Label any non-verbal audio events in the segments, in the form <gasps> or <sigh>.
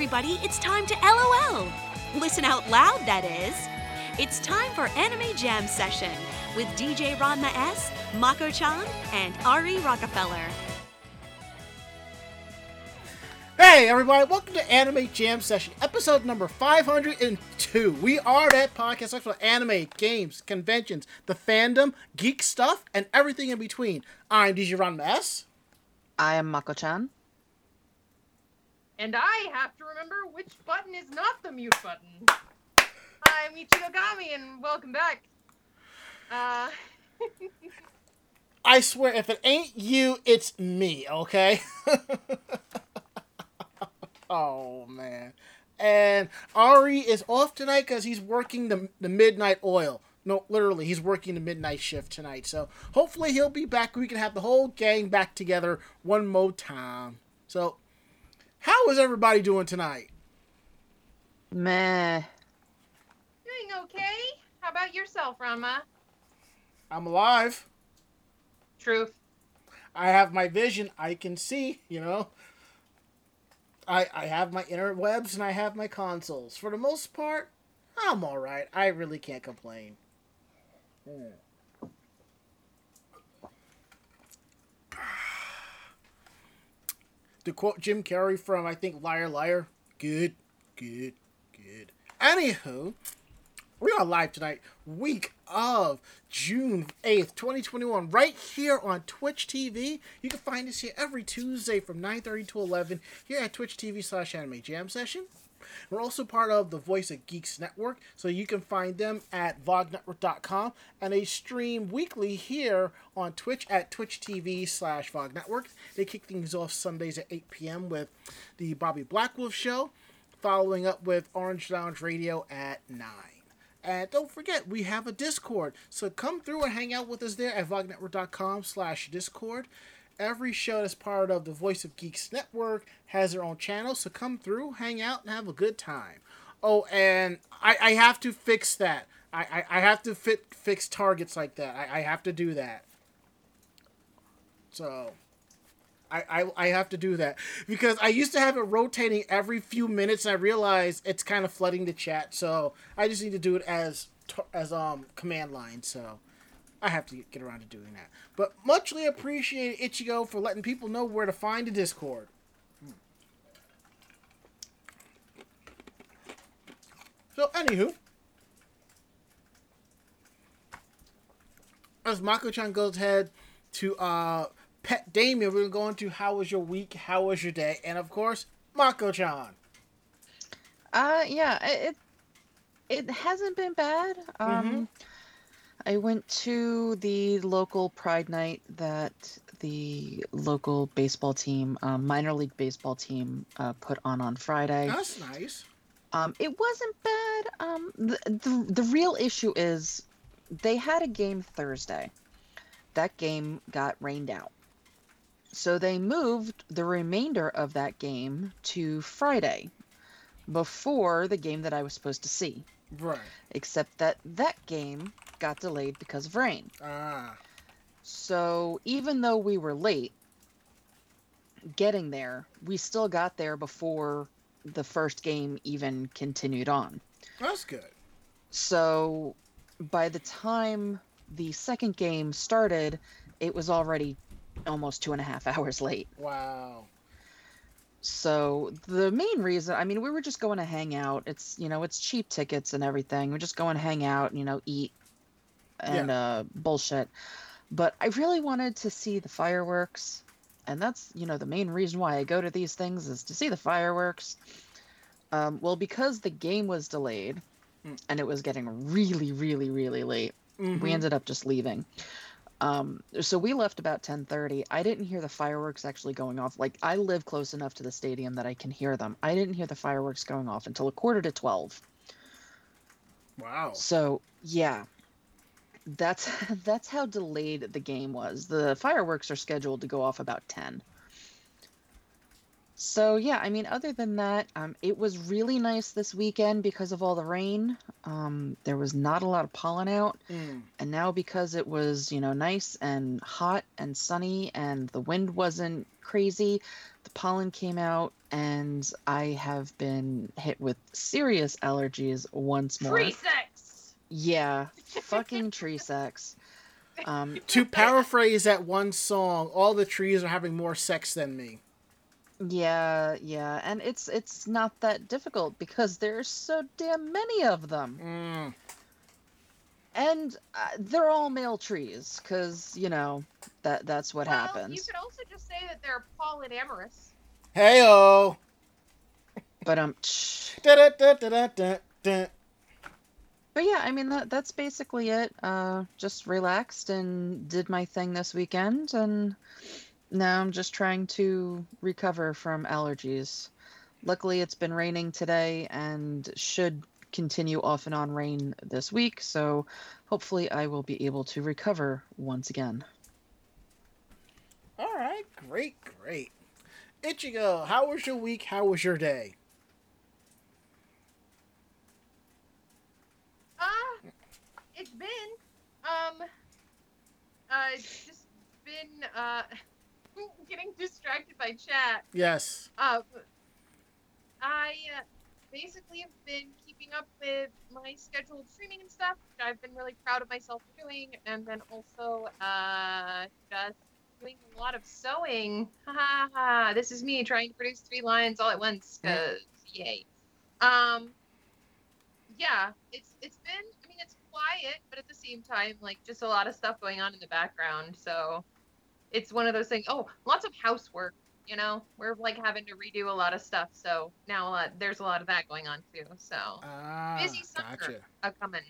everybody, it's time to LOL. Listen out loud, that is. It's time for Anime Jam Session with DJ Ranma S, Mako chan, and Ari Rockefeller. Hey everybody, welcome to Anime Jam Session, episode number 502. We are that podcast for anime, games, conventions, the fandom, geek stuff, and everything in between. I'm DJ Ranma S. I am Mako-chan. And I have to remember which button is not the mute button. I'm Ichigo and welcome back. Uh, I swear, if it ain't you, it's me, okay? <laughs> oh, man. And Ari is off tonight because he's working the, the midnight oil. No, literally, he's working the midnight shift tonight. So hopefully he'll be back. We can have the whole gang back together one more time. So, how is everybody doing tonight? Meh. doing okay. How about yourself, Ranma? I'm alive. Truth. I have my vision. I can see, you know. I I have my interwebs and I have my consoles. For the most part, I'm all right. I really can't complain. Hmm. To quote Jim Carrey from I think Liar Liar, good, good, good. Anywho, we are live tonight, week of June 8th, 2021, right here on Twitch TV. You can find us here every Tuesday from 9.30 to 11 here at Twitch TV slash Anime Jam Session. We're also part of the Voice of Geeks Network, so you can find them at vognetwork.com, and they stream weekly here on Twitch at Twitch TV slash vognetwork. They kick things off Sundays at 8 p.m. with the Bobby Blackwolf Show, following up with Orange Lounge Radio at 9. And don't forget, we have a Discord. So come through and hang out with us there at vognetwork.com slash Discord. Every show that's part of the Voice of Geeks Network has their own channel. So come through, hang out, and have a good time. Oh, and I, I have to fix that. I, I, I have to fit fix targets like that. I, I have to do that. So I, I, I have to do that because I used to have it rotating every few minutes, and I realized it's kind of flooding the chat. So I just need to do it as as um command line. So I have to get around to doing that. But muchly appreciate Ichigo for letting people know where to find the Discord. So anywho, as Mako-chan goes ahead to uh Pet Damien, we're going to how was your week, how was your day, and of course, Mako-chan. Uh, yeah, it it hasn't been bad. Um, I went to the local Pride night that the local baseball team, um, minor league baseball team, uh, put on on Friday. That's nice. Um, it wasn't bad. Um, the, the the real issue is they had a game Thursday. That game got rained out. So they moved the remainder of that game to Friday before the game that I was supposed to see. Right. Except that that game got delayed because of rain. Ah. So even though we were late getting there, we still got there before the first game even continued on. That's good. So by the time the second game started, it was already almost two and a half <laughs> hours late. Wow. So the main reason, I mean, we were just going to hang out. It's you know, it's cheap tickets and everything. We're just going to hang out, you know, eat and uh, bullshit. But I really wanted to see the fireworks, and that's you know the main reason why I go to these things is to see the fireworks. Um, well, because the game was delayed, Mm. and it was getting really, really, really late, Mhm. we ended up just leaving. Um, so we left about 10:30. I didn't hear the fireworks actually going off. Like I live close enough to the stadium that I can hear them. I didn't hear the fireworks going off until a quarter to 12. Wow. So, yeah. That's <laughs> that's how delayed the game was. The fireworks are scheduled to go off about 10. So, yeah, I mean other than that, um it was really nice this weekend because of all the rain. Um there was not a lot of pollen out. Mm. And now because it was, you know, nice and hot and sunny and the wind wasn't crazy. The pollen came out, and I have been hit with serious allergies once more. Sex. Yeah, <laughs> fucking tree sex. Um, To paraphrase that one song, all the trees are having more sex than me. yeah, yeah, and it's it's not that difficult because there's so damn many of them, Mm. and uh, they're all male trees because you know that that's what well, happens. you could also just say that they're polyamorous. Heyo. But um, but yeah, I mean that that's basically it. Uh, just relaxed and did my thing this weekend, and now I'm just trying to recover from allergies. Luckily, it's been raining today and should continue off and on rain this week, so hopefully I will be able to recover once again. All right, great, great. Ichigo, how was your week? How was your day? Uh, it's been, um, uh, just been, uh, <laughs> getting distracted by chat. Yes. Uh, I uh, basically have been keeping up with my scheduled streaming and stuff, which I've been really proud of myself for doing, and then also uh, just doing a lot of sewing. Ha ha ha! This is me trying to produce three lines all at once. Cause yay. Um, yeah, it's it's been. I mean, it's quiet, but at the same time, like just a lot of stuff going on in the background. So it's one of those things. Oh, lots of housework you know we're like having to redo a lot of stuff so now a lot, there's a lot of that going on too so Ah, busy summer gotcha. uh, coming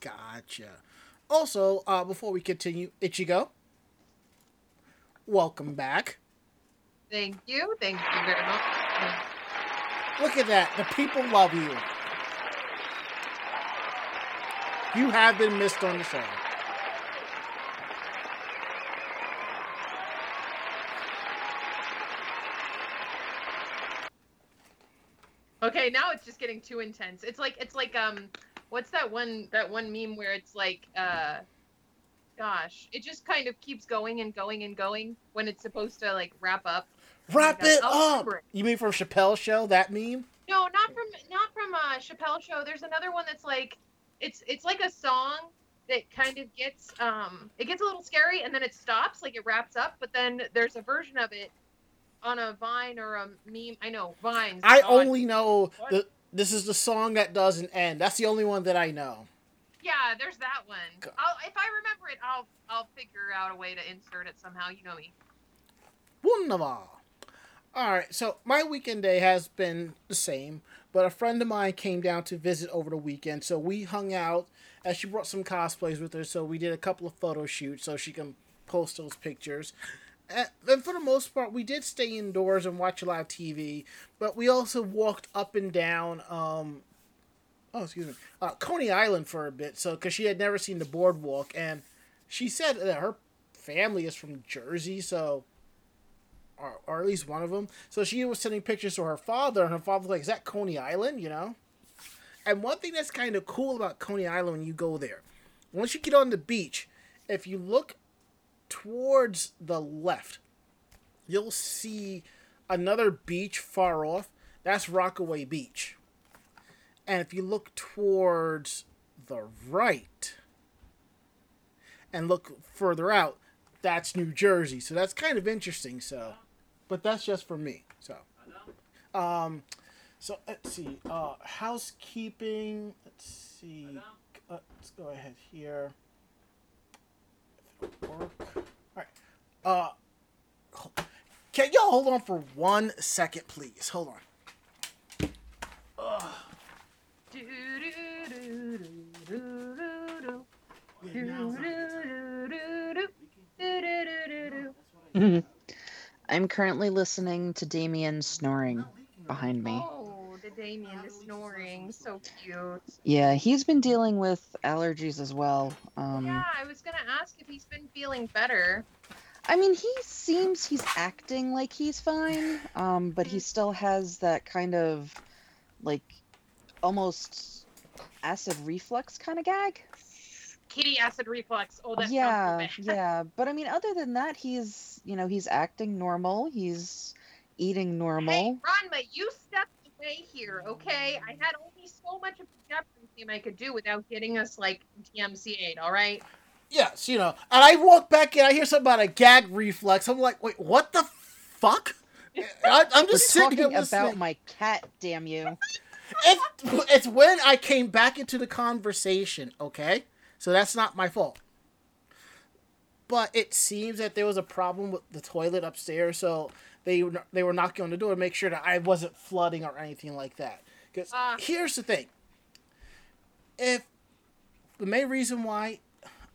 Gotcha. Also, uh, before we continue, Ichigo, welcome back. thank you thank you very much Look at that. The people love you. You have been missed on the show. okay now it's just getting too intense it's like it's like um what's that one that one meme where it's like uh gosh it just kind of keeps going and going and going when it's supposed to like wrap up Wrap it up. it. You mean from Chappelle Show? That meme? No, not from not from uh Chappelle show. There's another one that's like it's it's like a song that kind of gets um it gets a little scary and then it stops, like it wraps up, but then there's a version of it on a Vine or a meme. I know Vines. I God. only know What? the. This is the song that doesn't end. That's the only one that I know. yeah. There's that one. I'll if I remember it, I'll I'll figure out a way to insert it somehow. You know me. Wunderbar. All right, so my weekend day has been the same, but a friend of mine came down to visit over the weekend, so we hung out. And she brought some cosplays with her, so we did a couple of photo shoots so she can post those pictures. And for the most part, we did stay indoors and watch a lot of TV, but we also walked up and down. Um, oh, excuse me, uh, Coney Island for a bit, so because she had never seen the boardwalk, and she said that her family is from Jersey, so or, or at least one of them. So she was sending pictures to her father, and her father was like, "Is that Coney Island?" You know. And one thing that's kind of cool about Coney Island when you go there, once you get on the beach, if you look towards the left, you'll see another beach far off. That's Rockaway Beach. And if you look towards the right and look further out, that's New Jersey. So that's kind of interesting. So, but that's just for me. So, um, so let's see. Uh, housekeeping. Let's see. Uh, let's go ahead here. Work. All right. Uh, can y'all hold on for one second, please? Hold on. I'm currently listening to Damien snoring behind me. Oh, the Damien, the snoring, so cute. Yeah, he's been dealing with allergies as well. Um, yeah, I was gonna ask if he's been feeling better. I mean, he seems he's acting like he's fine, um, but he still has that kind of like almost acid reflux kind of gag. Kitty acid reflux. Oh, that yeah, so <laughs> yeah. But I mean, other than that, he's you know he's acting normal. He's eating normal. Hey, Ranma, you stepped away here, okay? I had only so much of the Jefferson team I could do without getting us like DMCA'd, all right? Yes, you know. And I walk back in, I hear something about a gag reflex. I'm like, wait, what the fuck? I, I'm We're just sitting here talking listening. about my cat. Damn you! it's, it's when I came back into the conversation, okay? So that's not my fault. But it seems that there was a problem with the toilet upstairs, so they were- they were knocking on the door to make sure that I wasn't flooding or anything like that. Because Ah. here's the thing: if the main reason why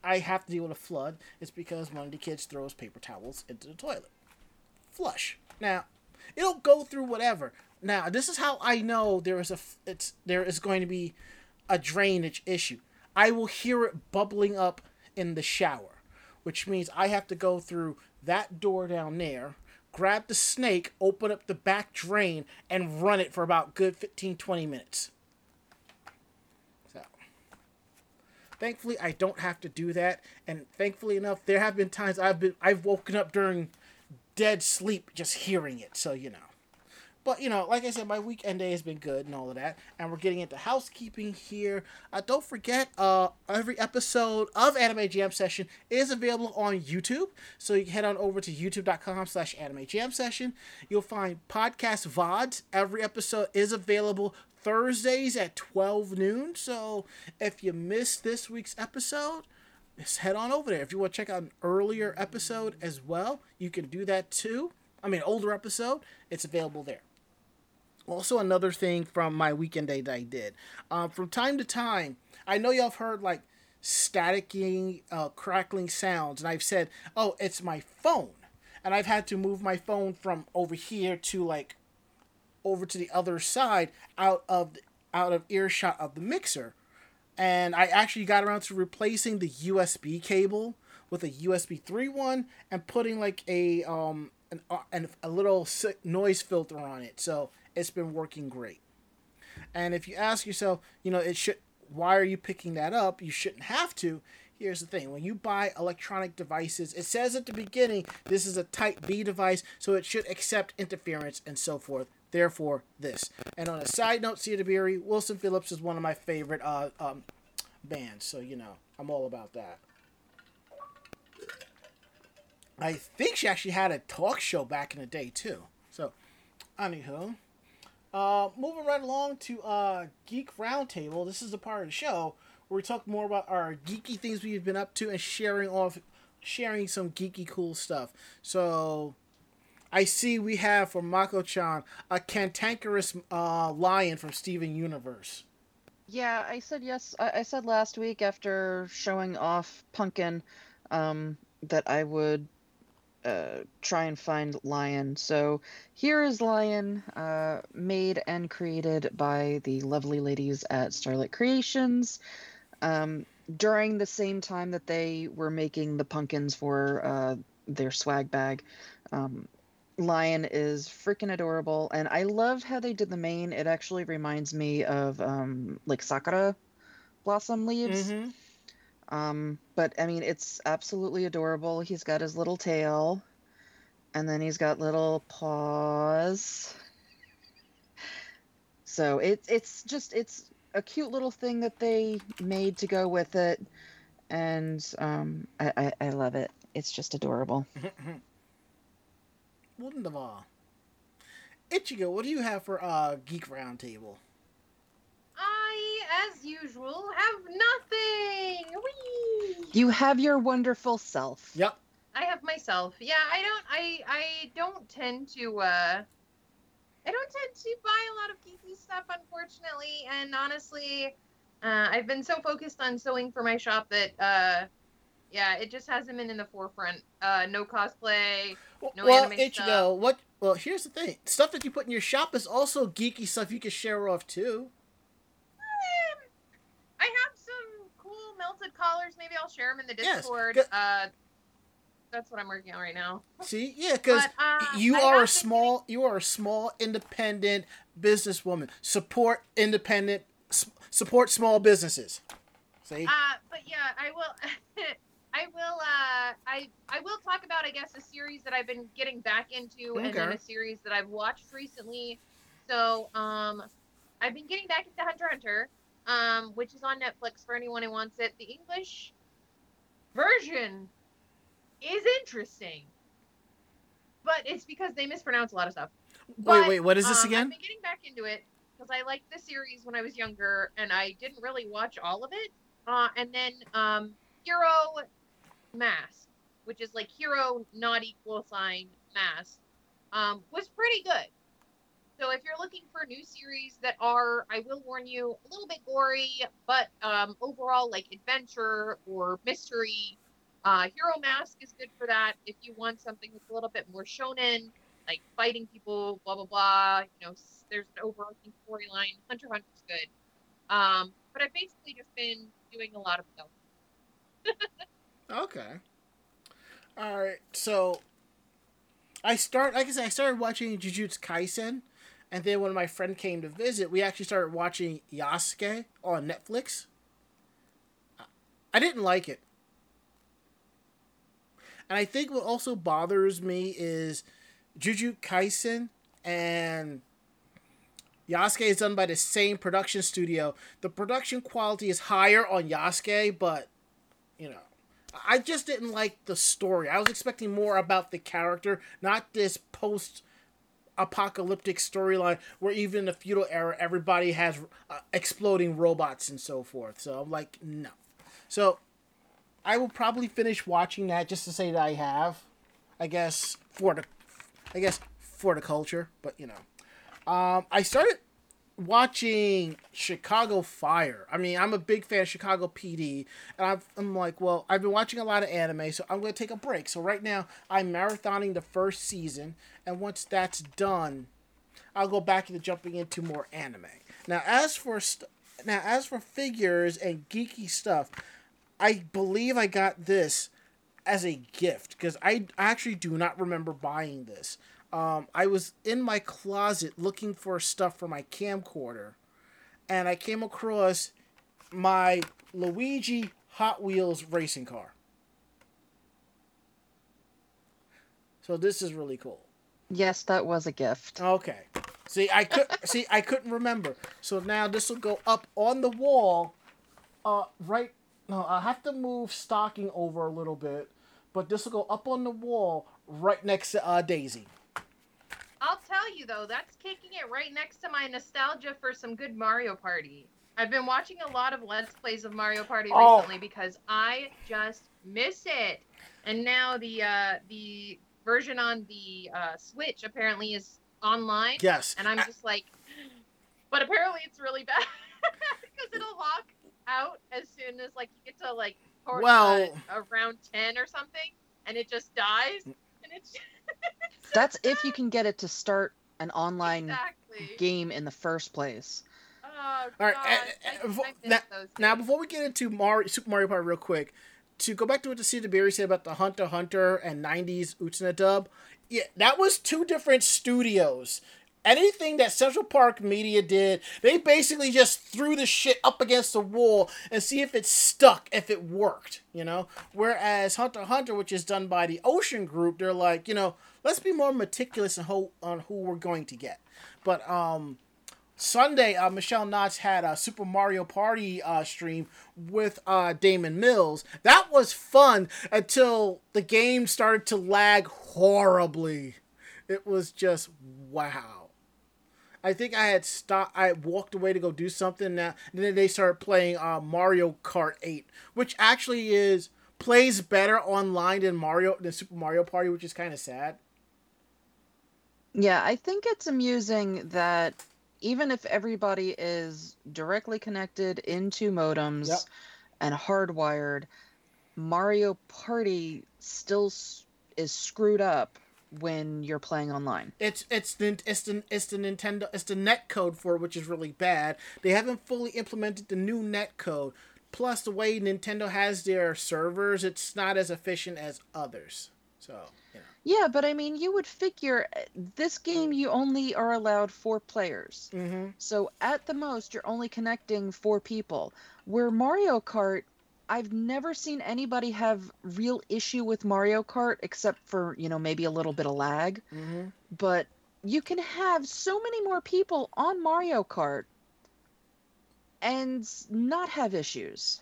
I have to deal with a flood is because one of the kids throws paper towels into the toilet, flush. Now, it'll go through whatever. Now, this is how I know there is a it's there is going to be a drainage issue. I will hear it bubbling up in the shower, which means I have to go through that door down there, grab the snake, open up the back drain, and run it for about good 15 20 minutes. So, thankfully I don't have to do that, and thankfully enough, there have been times I've been I've woken up during dead sleep just hearing it, so you know. But you know, like I said, my weekend day has been good and all of that, and we're getting into housekeeping here. Uh, don't forget, uh, every episode of Anime Jam Session is available on YouTube, so you can head on over to YouTube.com/slash Anime Jam Session. You'll find podcast vods. Every episode is available Thursdays at 12 noon. So if you missed this week's episode, just head on over there. If you want to check out an earlier episode as well, you can do that too. I mean, older episode, it's available there. Also, another thing from my weekend day that I did. Um, from time to time, I know y'all have heard like staticky, uh, crackling sounds, and I've said, "Oh, it's my phone," and I've had to move my phone from over here to like over to the other side, out of out of earshot of the mixer and I actually got around to replacing the USB cable with a USB 3 one and putting like a um an, uh, an a little noise filter on it. So it's been working great. And if you ask yourself, you know, it should why are you picking that up? You shouldn't have to. Here's the thing: when you buy electronic devices, it says at the beginning this is a Type B device, so it should accept interference and so forth. Therefore, this. And on a side note, Sia DeBerry, Wilson Phillips is one of my favorite uh, um, bands, so you know I'm all about that. I think she actually had a talk show back in the day too. So, anywho, uh, moving right along to uh, Geek Roundtable. This is the part of the show where we talk more about our geeky things we've been up to and sharing off, sharing some geeky cool stuff. So, I see we have for Mako-chan a cantankerous uh, lion from Steven Universe. Yeah, I said yes. I, I said last week after showing off Pumpkin um, that I would uh, try and find Lion. So here is Lion, uh, made and created by the lovely ladies at Starlit Creations. Um, during the same time that they were making the pumpkins for uh, their swag bag, um, Lion is freaking adorable, and I love how they did the mane. It actually reminds me of um, like sakura blossom leaves. Mm-hmm. Um, but I mean, it's absolutely adorable. He's got his little tail, and then he's got little paws. So it's it's just it's a cute little thing that they made to go with it, and um, I, I I love it. It's just adorable. <laughs> Wunderbar. Ichigo, what do you have for uh, Geek Roundtable? I, as usual, have nothing. Whee! You have your wonderful self. Yep. I have myself. Yeah, I don't. I I don't tend to. uh I don't tend to buy a lot of geeky stuff, unfortunately. And honestly, uh, I've been so focused on sewing for my shop that, uh, yeah, it just hasn't been in the forefront. Uh, no cosplay. No well, anime Ichigo, stuff. what? Well, here's the thing: stuff that you put in your shop is also geeky stuff you can share off too. Um, I have some melted collars. Maybe I'll share them in the Discord. good. Uh, that's what I'm working on right now. See, yeah, because uh, you I are a small, you are a small independent businesswoman. Support independent, support small businesses. See? Uh, but yeah, I will. <laughs> I will. Uh, I I will talk about, I guess, a series that I've been getting back into, and then a series that I've watched recently. So, um, I've been getting back into Hunter Hunter, um, which is on Netflix for anyone who wants it. The English version is interesting, but it's because they mispronounce a lot of stuff. wait, But, wait, what is this um, again? I've been getting back into it because I liked the series when I was younger, and I didn't really watch all of it. Uh, and then um, Hero Mask, which is like Hero not equal sign Mask, um, was pretty good. So if you're looking for new series that are, I will warn you, a little bit gory, but um, overall like adventure or mystery, uh, Hero Mask is good for that. If you want something that's a little bit more shonen, like fighting people, blah blah blah. You know, there's an overarching storyline. Hunter Hunter's good. Um, but I've basically just been doing a lot of stuff. <laughs> Okay. All right. So I start like I said, I started watching Jujutsu Kaisen, and then when my friend came to visit, we actually started watching Yasuke on Netflix. I didn't like it. And I think what also bothers me is Jujutsu Kaisen and Yasuke is done by the same production studio. The production quality is higher on Yasuke, but you know, I just didn't like the story. I was expecting more about the character, not this post apocalyptic storyline where even in the feudal era everybody has uh, exploding robots and so forth. So I'm like, no. So I will probably finish watching that just to say that I have. I guess for the I guess for the culture, but you know. Um I started watching Chicago Fire. I mean, I'm a big fan of Chicago PD, and I've, I'm like, well, I've been watching a lot of anime, so I'm going to take a break. So right now, I'm marathoning the first season, and once that's done, I'll go back into jumping into more anime. Now, as for st- now as for figures and geeky stuff, I believe I got this as a gift because I actually do not remember buying this. Um, I was in my closet looking for stuff for my camcorder, and I came across my Luigi Hot Wheels racing car. So this is really cool. Yes, that was a gift. Okay. See, I could <laughs> see I couldn't remember. So now this will go up on the wall. Uh, right. No, I have to move stocking over a little bit, but this will go up on the wall right next to uh Daisy. Tell you though, that's kicking it right next to my nostalgia for some good Mario Party. I've been watching a lot of Let's Plays of Mario Party Oh. recently because I just miss it. And now the uh, the version on the uh, Switch apparently is online, Yes. and I'm just like, <gasps> but apparently it's really bad <laughs> because it'll lock out as soon as like you get to like toward, Well- uh, around ten or something, and it just dies, and it's <laughs> That's if you can get it to start an online exactly. game in the first place. Oh, All right, God, eh, eh, I, befo- I now- Now, before we get into Mario, Super Mario Party real quick, to go back to what the Cedar Berry said about the Hunter x Hunter and 90s Utsuna dub, yeah, that was two different studios. Anything that Central Park Media did, they basically just threw the shit up against the wall and see if it stuck, if it worked, you know? Whereas Hunter Hunter, which is done by the Ocean Group, they're like, you know, let's be more meticulous on who, on who we're going to get. But, um, Sunday, uh, Michelle Knotts had a Super Mario Party uh, stream with uh, Damon Mills. That was fun until the game started to lag horribly. It was just wow. I think I had stopped. I walked away to go do something. Now, and then they started playing uh, Mario Kart 8, which actually is plays better online than Mario than Super Mario Party, which is kind of sad. Yeah, I think it's amusing that even if everybody is directly connected into modems Yep. and hardwired, Mario Party still is screwed up when you're playing online. It's it's the it's the it's the Nintendo it's the net code for it, which is really bad. They haven't fully implemented the new net code. Plus, the way Nintendo has their servers, it's not as efficient as others. So, you know. Yeah, but I mean, you would figure uh, this game you only are allowed four players. Mm-hmm. So at the most, you're only connecting four people. Where Mario Kart, I've never seen anybody have real issue with Mario Kart except for, you know, maybe a little bit of lag. Mm-hmm. But you can have so many more people on Mario Kart and not have issues.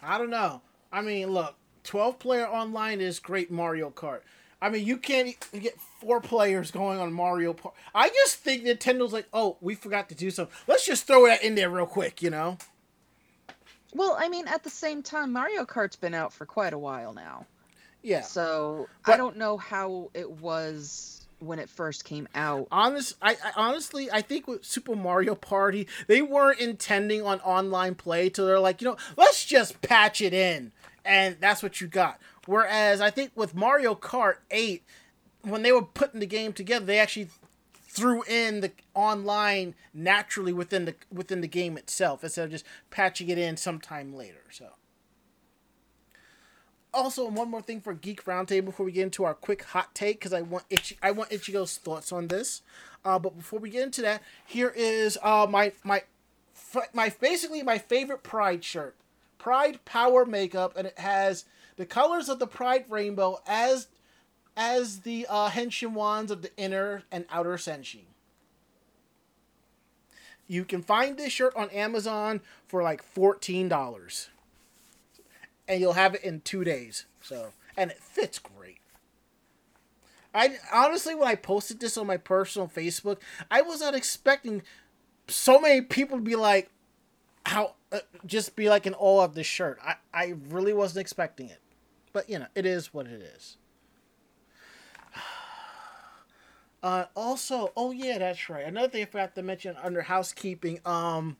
I don't know. I mean, look, 12 player online is great Mario Kart. I mean, you can't get four players going on Mario Kart. I just think Nintendo's like, oh, we forgot to do something. Let's just throw that in there real quick, you know? Well, I mean, at the same time, Mario Kart's been out for quite a while now. Yeah. So But- I don't know how it was when it first came out. Honest, I, I honestly, I think with Super Mario Party, they weren't intending on online play, till they're like, you know, let's just patch it in, and that's what you got. Whereas I think with Mario Kart Eight, when they were putting the game together, they actually threw in the online naturally within the within the game itself instead of just patching it in sometime later. So. Also, one more thing for Geek Roundtable before we get into our quick hot take, because I want Ichi- I want Ichigo's thoughts on this. Uh, but before we get into that, here is uh, my my my basically my favorite Pride shirt, Pride Power Makeup, and it has the colors of the Pride rainbow as as the uh, henshin wands of the inner and outer senshi. You can find this shirt on Amazon for like fourteen dollars and you'll have it in two days. So, and it fits great. I honestly, when I posted this on my personal Facebook, I was not expecting so many people to be like, "How?" Uh, just be like in awe of this shirt. I I really wasn't expecting it, but you know, it is what it is. Uh, also, oh yeah, that's right. Another thing I forgot to mention under housekeeping. Um,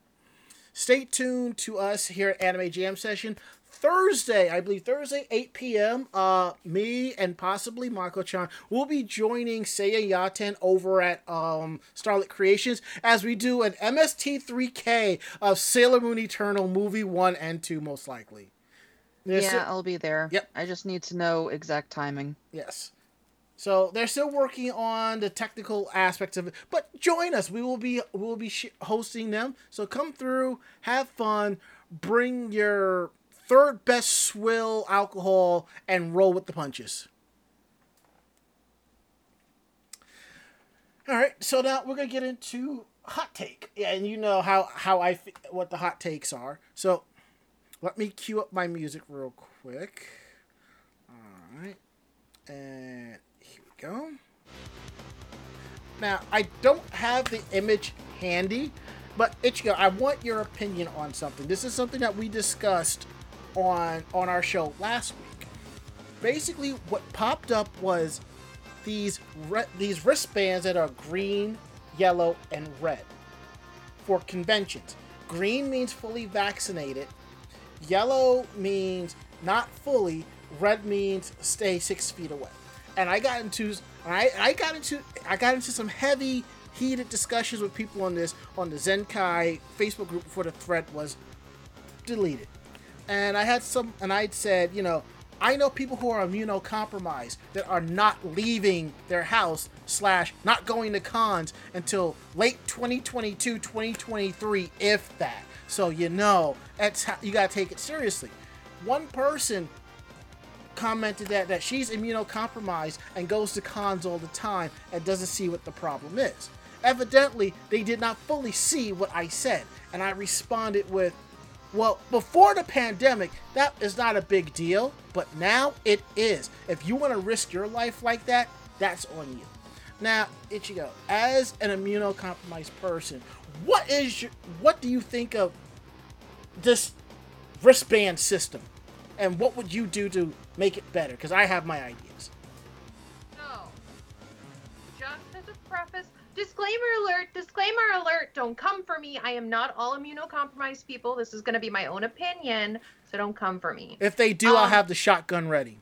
stay tuned to us here at Anime Jam Session. Thursday, I believe Thursday, 8 p.m. Uh, me and possibly Mako Chan will be joining Seiya Yaten over at um Starlit Creations as we do an MST3K of Sailor Moon Eternal movie one and two, most likely. Yeah, I'll be there. Yep. I just need to know exact timing. Yes. So they're still working on the technical aspects of it, but join us. We will be we will be sh- hosting them. So come through, have fun, bring your third best swill alcohol, and roll with the punches. All right, so now we're gonna get into hot take. Yeah, and you know how how I f- what the hot takes are. So let me cue up my music real quick. All right. And go. Now, I don't have the image handy, but Ichigo, I want your opinion on something. This is something that we discussed on on our show last week. Basically, what popped up was these re- these wristbands that are green, yellow, and red for conventions. Green means fully vaccinated. Yellow means not fully. Red means stay six feet away. And I got into I, I got into I got into some heavy heated discussions with people on this on the Zenkai Facebook group before the thread was deleted. And I had some and I'd said, you know, I know people who are immunocompromised that are not leaving their house slash not going to cons until late 2022 2023 if that so you know that's how you got to take it seriously one person commented that that she's immunocompromised and goes to cons all the time and doesn't see what the problem is evidently they did not fully see what i said and i responded with well, before the pandemic, that is not a big deal, but now it is. If you want to risk your life like that, that's on you. Now, Ichigo, as an immunocompromised person, what is your, what do you think of this wristband system, and what would you do to make it better? Because I have my ideas. So, just as a preface, disclaimer alert, disclaimer alert, don't come for me. I am not all immunocompromised people. This is going to be my own opinion, so don't come for me. If they do, I'll Um, have the shotgun ready.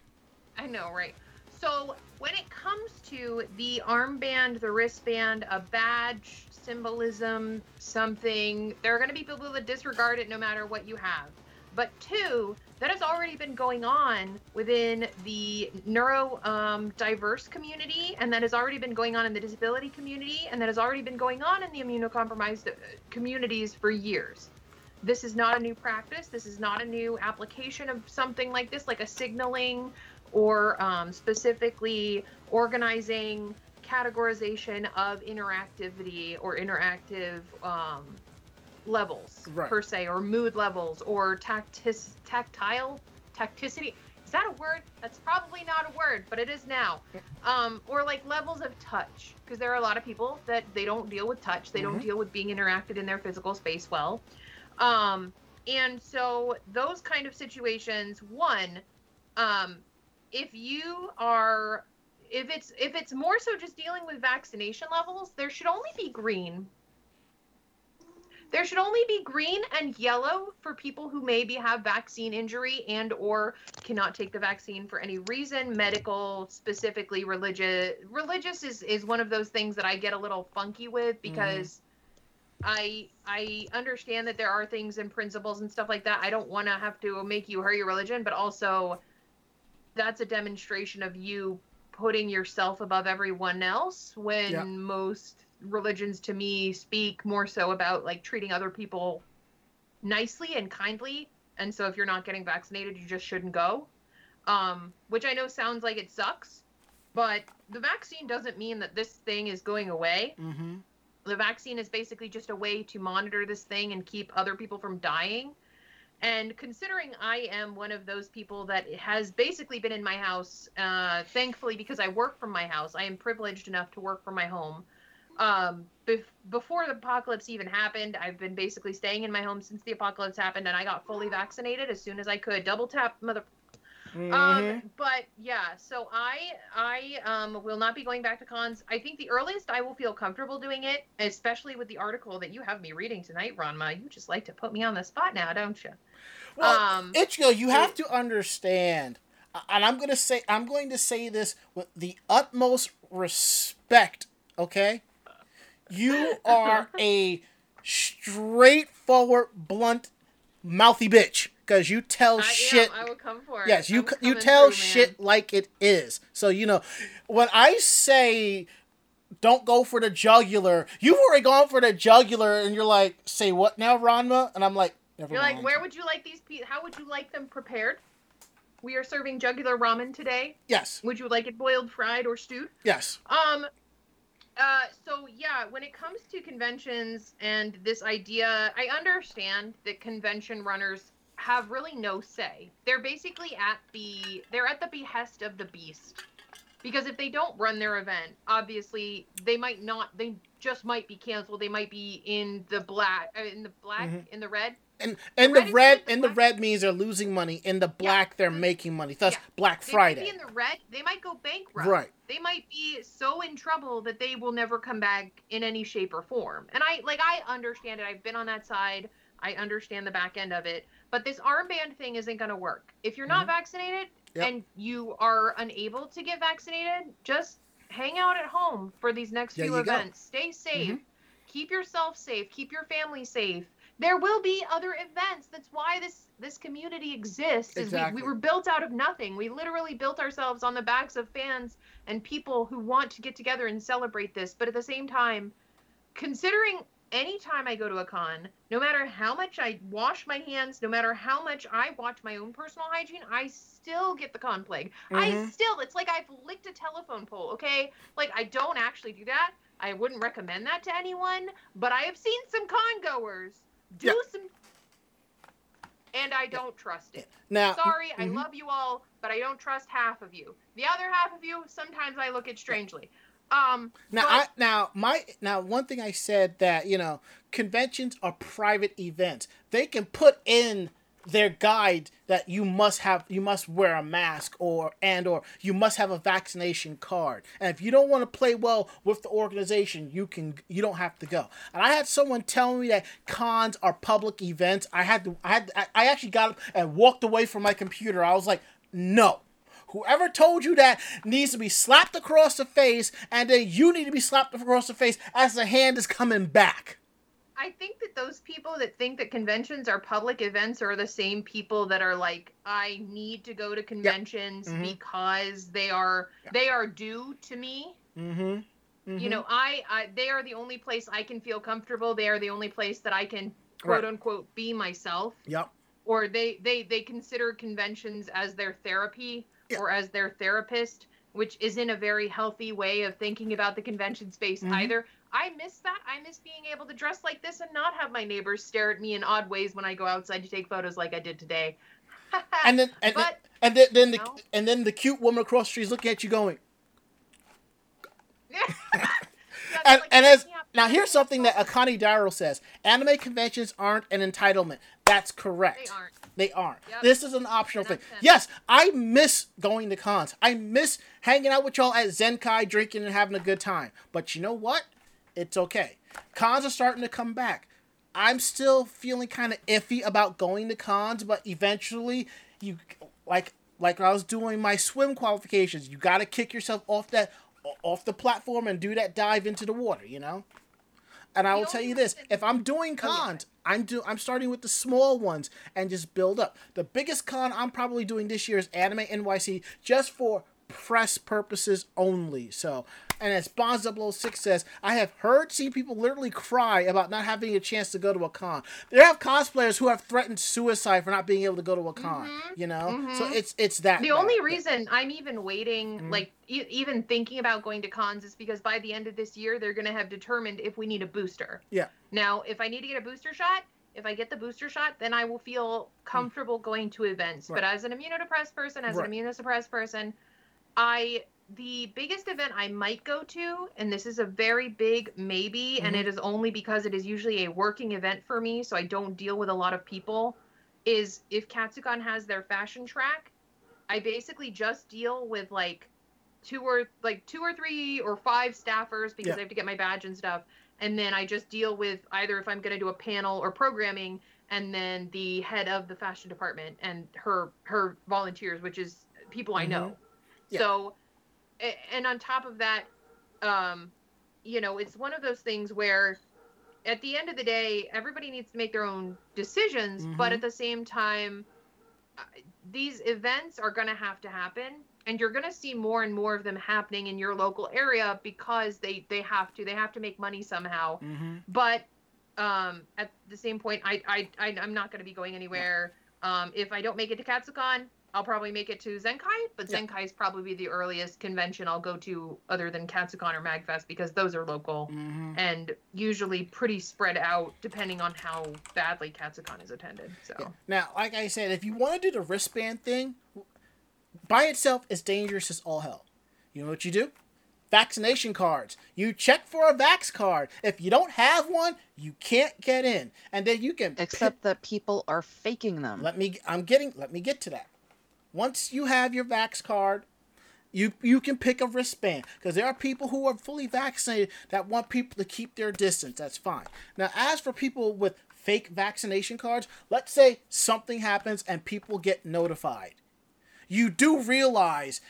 I know, right? So, when it comes to the armband, the wristband, a badge, symbolism, something, there are going to be people that disregard it no matter what you have. But two, that has already been going on within the neuro um, diverse community, and that has already been going on in the disability community, and that has already been going on in the immunocompromised uh, communities for years. This is not a new practice. This is not a new application of something like this, like a signaling or um, specifically organizing categorization of interactivity or interactive um, levels Right. per se or mood levels or tactis, tactile tacticity. Is that a word? That's probably not a word but it is now. Um, or like levels of touch because there are a lot of people that they don't deal with touch. They don't Mhm. deal with being interacted in their physical space well. Um, and so those kind of situations one um, if you are if it's if it's more so just dealing with vaccination levels there should only be green there should only be green and yellow for people who maybe have vaccine injury and or cannot take the vaccine for any reason medical specifically religious religious is is one of those things that i get a little funky with mm-hmm. because I I understand that there are things and principles and stuff like that. I don't want to have to make you hurt your religion, but also that's a demonstration of you putting yourself above everyone else when Yeah. most religions to me speak more so about like treating other people nicely and kindly. And so if you're not getting vaccinated, you just shouldn't go. Um, which I know sounds like it sucks, but the vaccine doesn't mean that this thing is going away Mm-hmm. the vaccine is basically just a way to monitor this thing and keep other people from dying. And considering I am one of those people that has basically been in my house, uh, thankfully because I work from my house, I am privileged enough to work from my home. Um, bef- before the apocalypse even happened, I've been basically staying in my home since the apocalypse happened, and I got fully vaccinated as soon as I could. Double tap, mother Mm-hmm. um, but yeah, so I I um will not be going back to cons. I think the earliest I will feel comfortable doing it, especially with the article that you have me reading tonight, Ranma. You just like to put me on the spot now, don't you? Well, um, Ichigo, you have to understand, and I'm gonna say I'm going to say this with the utmost respect. Okay, you <laughs> are a straightforward, blunt, mouthy bitch because you tell I shit. am. I will come for it. Yes, you you tell through, shit like it is. So you know, when I say don't go for the jugular, you've already gone for the jugular, and you're like, say what now, Ranma? And I'm like, never You're mind. like, where would you like these? Pe- how would you like them prepared? We are serving jugular ramen today. Yes, Would you like it boiled, fried, or stewed? yes. Um, uh, so yeah, when it comes to conventions and this idea, I understand that convention runners have really no say. They're basically at the they're at the behest of the beast. Because if they don't run their event, obviously they might not they just might be canceled. They might be in the black uh, in the black Mhm. in the red. And and the is red the and the black- red means they're losing money. In the black, they're making money. Thus, Yeah. Black Friday. in the red. They might go bankrupt. Right. They might be so in trouble that they will never come back in any shape or form. And I like I understand it. I've been on that side. I understand the back end of it. But this armband thing isn't going to work. If you're not vaccinated Mm-hmm. Yep. and you are unable to get vaccinated, just hang out at home for these next There few you go. events. Stay safe. Mhm. Keep yourself safe. Keep your family safe. There will be other events. That's why this this community exists. Is Exactly. we, we were built out of nothing. We literally built ourselves on the backs of fans and people who want to get together and celebrate this. But at the same time, considering anytime I go to a con, no matter how much I wash my hands, no matter how much I watch my own personal hygiene, I still get the con plague. I Mhm. still, it's like I've licked a telephone pole, okay? Like, I don't actually do that. I wouldn't recommend that to anyone, but I have seen some con goers do Yeah. some. And I don't trust it. Now, Sorry, I mhm. love you all, but I don't trust half of you. The other half of you, sometimes I look at strangely. Um, Now, but- I now my now one thing I said that you know conventions are private events. They can put in their guide that you must have you must wear a mask or and or you must have a vaccination card. And if you don't want to play well with the organization, you can you don't have to go. And I had someone tell me that cons are public events. I had to I had I actually got up and walked away from my computer. I was like, no. Whoever told you that needs to be slapped across the face, and then you need to be slapped across the face as the hand is coming back. I think that those people that think that conventions are public events are the same people that are like, I need to go to conventions Mhm. because they are they are due to me. Mm-hmm. You know, I, I they are the only place I can feel comfortable. They are the only place that I can quote Right. unquote be myself. Yep. Or they they they consider conventions as their therapy Yeah. or as their therapist, which isn't a very healthy way of thinking about the convention space Mhm. either. I miss that. I miss being able to dress like this and not have my neighbors stare at me in odd ways when I go outside to take photos like I did today. <laughs> And then and, But- and then, then the No. and then the cute woman across the street is looking at you going. <laughs> Yeah, And, like, and as now here's something that awesome." Akani Darrow says: anime conventions aren't an entitlement. That's correct. They aren't. They aren't. Yep. This is an optional thing. 100%. Yes, I miss going to cons. I miss hanging out with y'all at Zenkai, drinking and having a good time. But you know what? It's okay. Cons are starting to come back. I'm still feeling kind of iffy about going to cons, but eventually, you like like I was doing my swim qualifications. You got to kick yourself off that off the platform and do that dive into the water. You know. And I will tell you this: if I'm doing cons, I'm do I'm starting with the small ones and just build up. The biggest con I'm probably doing this year is Anime NYC, just for press purposes only. So, and as Bonds 006 says, I have heard see people literally cry about not having a chance to go to a con. There have cosplayers who have threatened suicide for not being able to go to a con. You know, so mhm. it's it's that. The bad. only reason I'm even waiting, Mhm. like e- even thinking about going to cons, is because by the end of this year, they're going to have determined if we need a booster. Yeah. Now, if I need to get a booster shot, if I get the booster shot, then I will feel comfortable going to events. But as an immunodepressed person, as Right. an immunosuppressed person, I the biggest event I might go to, and this is a very big maybe, and Mhm. it is only because it is usually a working event for me, so I don't deal with a lot of people. Is if Katsucon has their fashion track, I basically just deal with like two or like two or three or five staffers because Yeah. I have to get my badge and stuff, and then I just deal with either if I'm going to do a panel or programming, and then the head of the fashion department and her her volunteers, which is people I know. Yeah. So, and on top of that, um, you know, it's one of those things where at the end of the day, everybody needs to make their own decisions, but Mhm. at the same time, uh, these events are going to have to happen and you're going to see more and more of them happening in your local area because they they have to they have to make money somehow. Hmm but um at the same point i i, I i'm not going to be going anywhere. Um if i don't make it to katsucon i'll probably make it to zenkai but Yeah. zenkai is probably the earliest convention i'll go to other than katsucon or magfest because those are local hmm and usually pretty spread out depending on how badly katsucon is attended so Yeah. Now, like I said, if you want to do the wristband thing, by itself is dangerous as all hell. You know what you do? Vaccination cards. You check for a vax card. If you don't have one, you can't get in. And then you can Except that people are faking them. let me I'm getting let me get to that. Once you have your vax card, you you can pick a wristband because there are people who are fully vaccinated that want people to keep their distance. That's fine. Now, as for people with fake vaccination cards, let's say something happens and people get notified. You do realize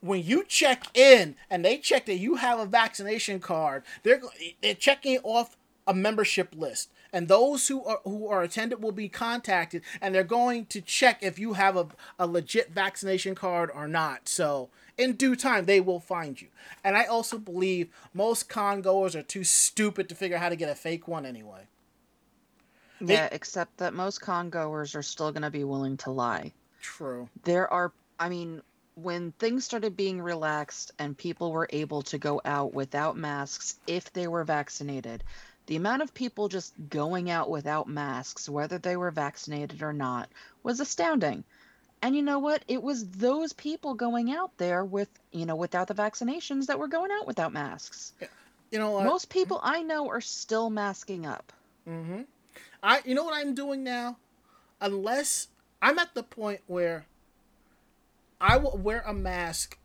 when you check in and they check that you have a vaccination card, they're they're checking off a membership list, and those who are who are attended will be contacted, and they're going to check if you have a, a legit vaccination card or not. So in due time, they will find you. And I also believe most con goers are too stupid to figure out how to get a fake one anyway. They- yeah, except that most con goers are still going to be willing to lie. True. There are, I mean, when things started being relaxed and people were able to go out without masks if they were vaccinated, the amount of people just going out without masks, whether they were vaccinated or not, was astounding. And you know what? It was those people going out there with, you know, without the vaccinations that were going out without masks. You know what? Most people I know are still masking up. Mm-hmm. I you know what I'm doing now? Unless I'm at the point where I will wear a mask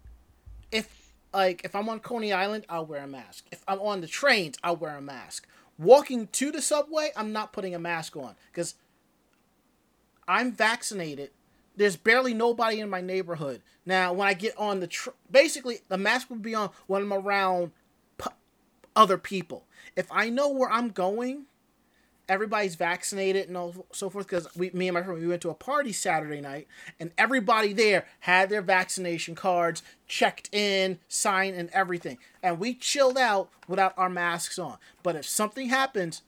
if like if I'm on Coney Island, I'll wear a mask. If I'm on the trains, I'll wear a mask. Walking to the subway, I'm not putting a mask on because I'm vaccinated. There's barely nobody in my neighborhood. Now, when I get on the tr- basically the mask will be on when I'm around pu- other people. If I know where I'm going, everybody's vaccinated and all so forth. Because we, me and my friend, we went to a party Saturday night, and everybody there had their vaccination cards checked in, signed, and everything. And we chilled out without our masks on. But if something happens,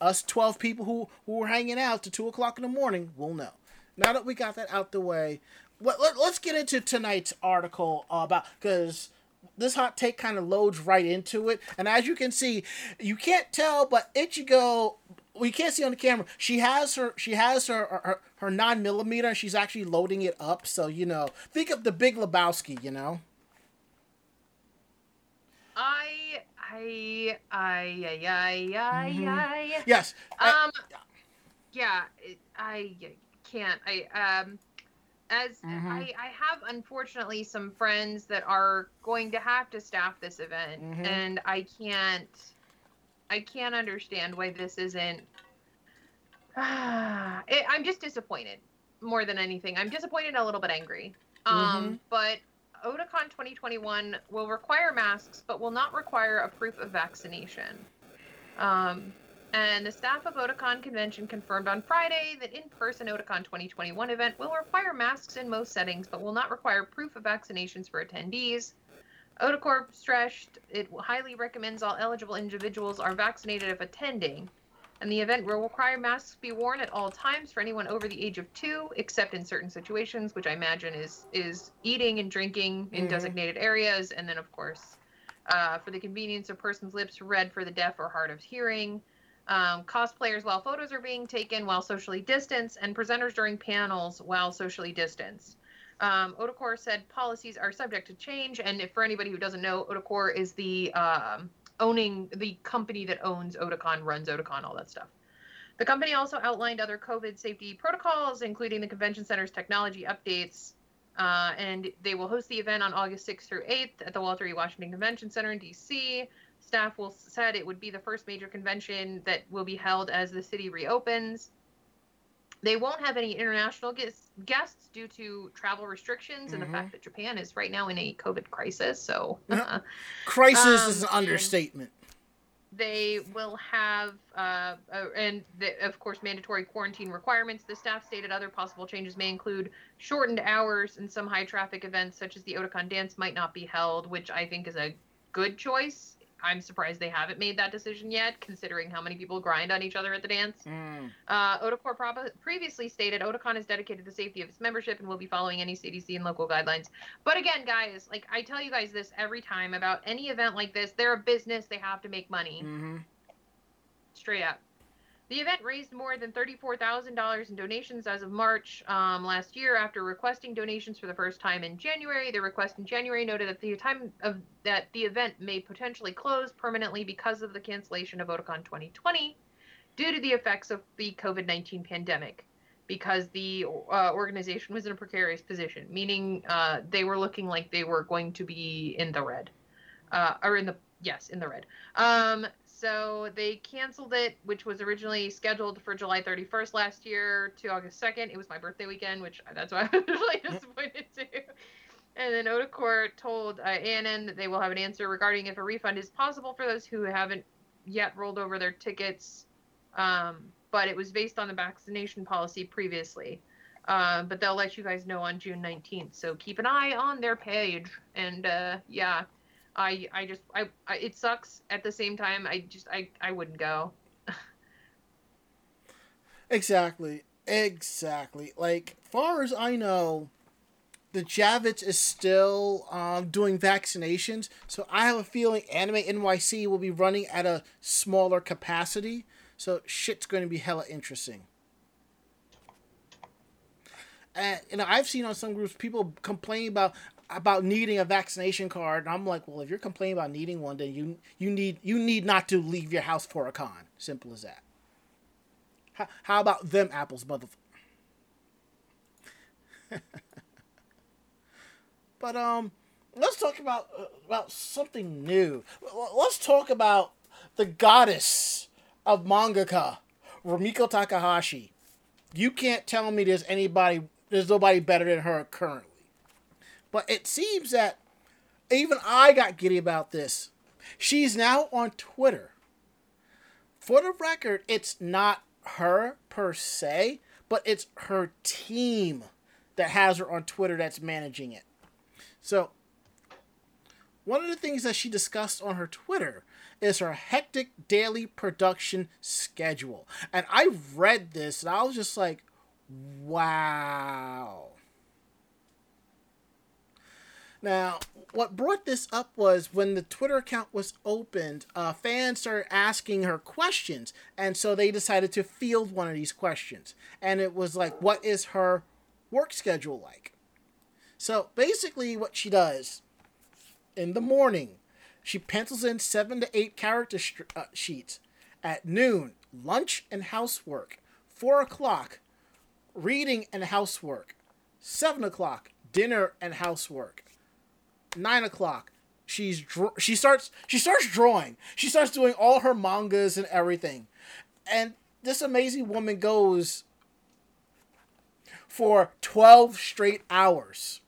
us 12 people who, who were hanging out to 2 o'clock in the morning will know. Now that we got that out the way, let, let, us get into tonight's article about because this hot take kind of loads right into it. And as you can see, you can't tell, but Ichigo, we can't see on the camera. She has her she has her her, her nine millimeter. And she's actually loading it up. So you know, think of the Big Lebowski. You know. I I I I I I. Mhm. I Yes. um. Yeah, it- I can't. I um. As Mhm. I, I have unfortunately some friends that are going to have to staff this event, Mhm. and I can't, I can't understand why this isn't. <sighs> it, I'm just disappointed more than anything. I'm disappointed and a little bit angry. Um, but Otakon 2021 will require masks, but will not require a proof of vaccination. Um, and the staff of Otakon Convention confirmed on Friday that in-person Otakon 2021 event will require masks in most settings, but will not require proof of vaccinations for attendees. Otakorp stressed it highly recommends all eligible individuals are vaccinated if attending, and the event will require masks be worn at all times for anyone over the age of two, except in certain situations, which I imagine is is eating and drinking in Mhm. designated areas, and then of course, uh, for the convenience of persons' lips read for the deaf or hard of hearing. Um, cosplayers while photos are being taken while socially distanced, and presenters during panels while socially distanced. Um, Otakorp said policies are subject to change, and if, for anybody who doesn't know, Otakorp is the um, owning the company that owns Otakon, runs Otakon, all that stuff. The company also outlined other COVID safety protocols, including the convention center's technology updates, uh, and they will host the event on August 6th through 8th at the Walter E. Washington Convention Center in D.C. Staff will said it would be the first major convention that will be held as the city reopens. They won't have any international guests, guests due to travel restrictions and the fact that Japan is right now in a COVID crisis. So Yeah. Crisis Um, is an understatement. they will have, uh, uh, and the, of course, mandatory quarantine requirements. The staff stated other possible changes may include shortened hours and some high traffic events, such as the Otakon dance, might not be held, which I think is a good choice. I'm surprised they haven't made that decision yet, considering how many people grind on each other at the dance. Mm. Uh, Otakorp prob- previously stated Otakon is dedicated to the safety of its membership and will be following any CDC and local guidelines. But again, guys, like I tell you guys this every time about any event like this, they're a business, they have to make money. hmm Straight up. The event raised more than $34,000 in donations as of March um, last year after requesting donations for the first time in January. The request in January noted that the time of that the event may potentially close permanently because of the cancellation of Otakon 2020 due to the effects of the COVID-19 pandemic because the uh, organization was in a precarious position, meaning uh, they were looking like they were going to be in the red, uh, or in the yes, in the red. Um, so they canceled it, which was originally scheduled for July 31st last year to August 2nd. It was my birthday weekend, which that's why <laughs> I was really disappointed too. And then Otakorp told uh, ANN that they will have an answer regarding if a refund is possible for those who haven't yet rolled over their tickets. Um, but it was based on the vaccination policy previously. Uh, but they'll let you guys know on June 19th. So keep an eye on their page. And uh, yeah, I I just I, I it sucks. At the same time, I just I I wouldn't go. Exactly. Exactly. Like, far as I know, the Javits is still um, doing vaccinations, so I have a feeling Anime NYC will be running at a smaller capacity. So shit's going to be hella interesting. And know, I've seen on some groups people complain about about needing a vaccination card, and I'm like, well, if you're complaining about needing one, then you you need you need not to leave your house for a con. Simple as that. How, how about them apples, mother? <laughs> but um, let's talk about uh, about something new. Let's talk about the goddess of mangaka, Rumiko Takahashi. You can't tell me there's anybody, there's nobody better than her currently. But it seems that even I got giddy about this. She's now on Twitter. For the record, it's not her per se, but it's her team that has her on Twitter that's managing it. So, one of the things that she discussed on her Twitter is her hectic daily production schedule. And I read this and I was just like, wow. Now, what brought this up was when the Twitter account was opened, uh, fans started asking her questions, and so they decided to field one of these questions. And it was like, what is her work schedule like? So basically, what she does in the morning, she pencils in seven to eight character uh, sheets. At noon, lunch and housework. Four o'clock, reading and housework. Seven o'clock, dinner and housework nine o'clock she's dr- she starts she starts drawing. She starts doing all her mangas and everything. And this amazing woman goes for 12 straight hours.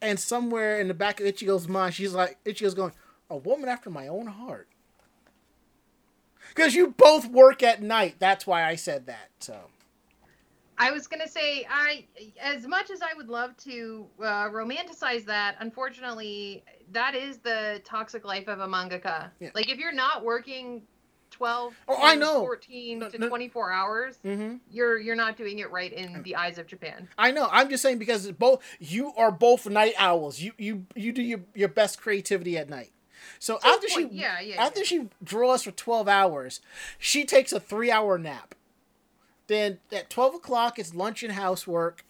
And somewhere in the back of ichigo's mind she's like ichigo's going a woman after my own heart. Because you both work at night. That's why i said that so I was gonna say, I as much as I would love to uh, romanticize that, unfortunately, that is the toxic life of a mangaka. Yeah. Like if you're not working twelve, Oh, to I know. fourteen No, to no. twenty four hours, mm-hmm. you're you're not doing it right in the eyes of Japan. I know. I'm just saying because both you are both night owls. You you you do your, your best creativity at night. So after she yeah, yeah, after yeah. she draws for twelve hours, she takes a three hour nap. Then at twelve o'clock it's lunch and housework.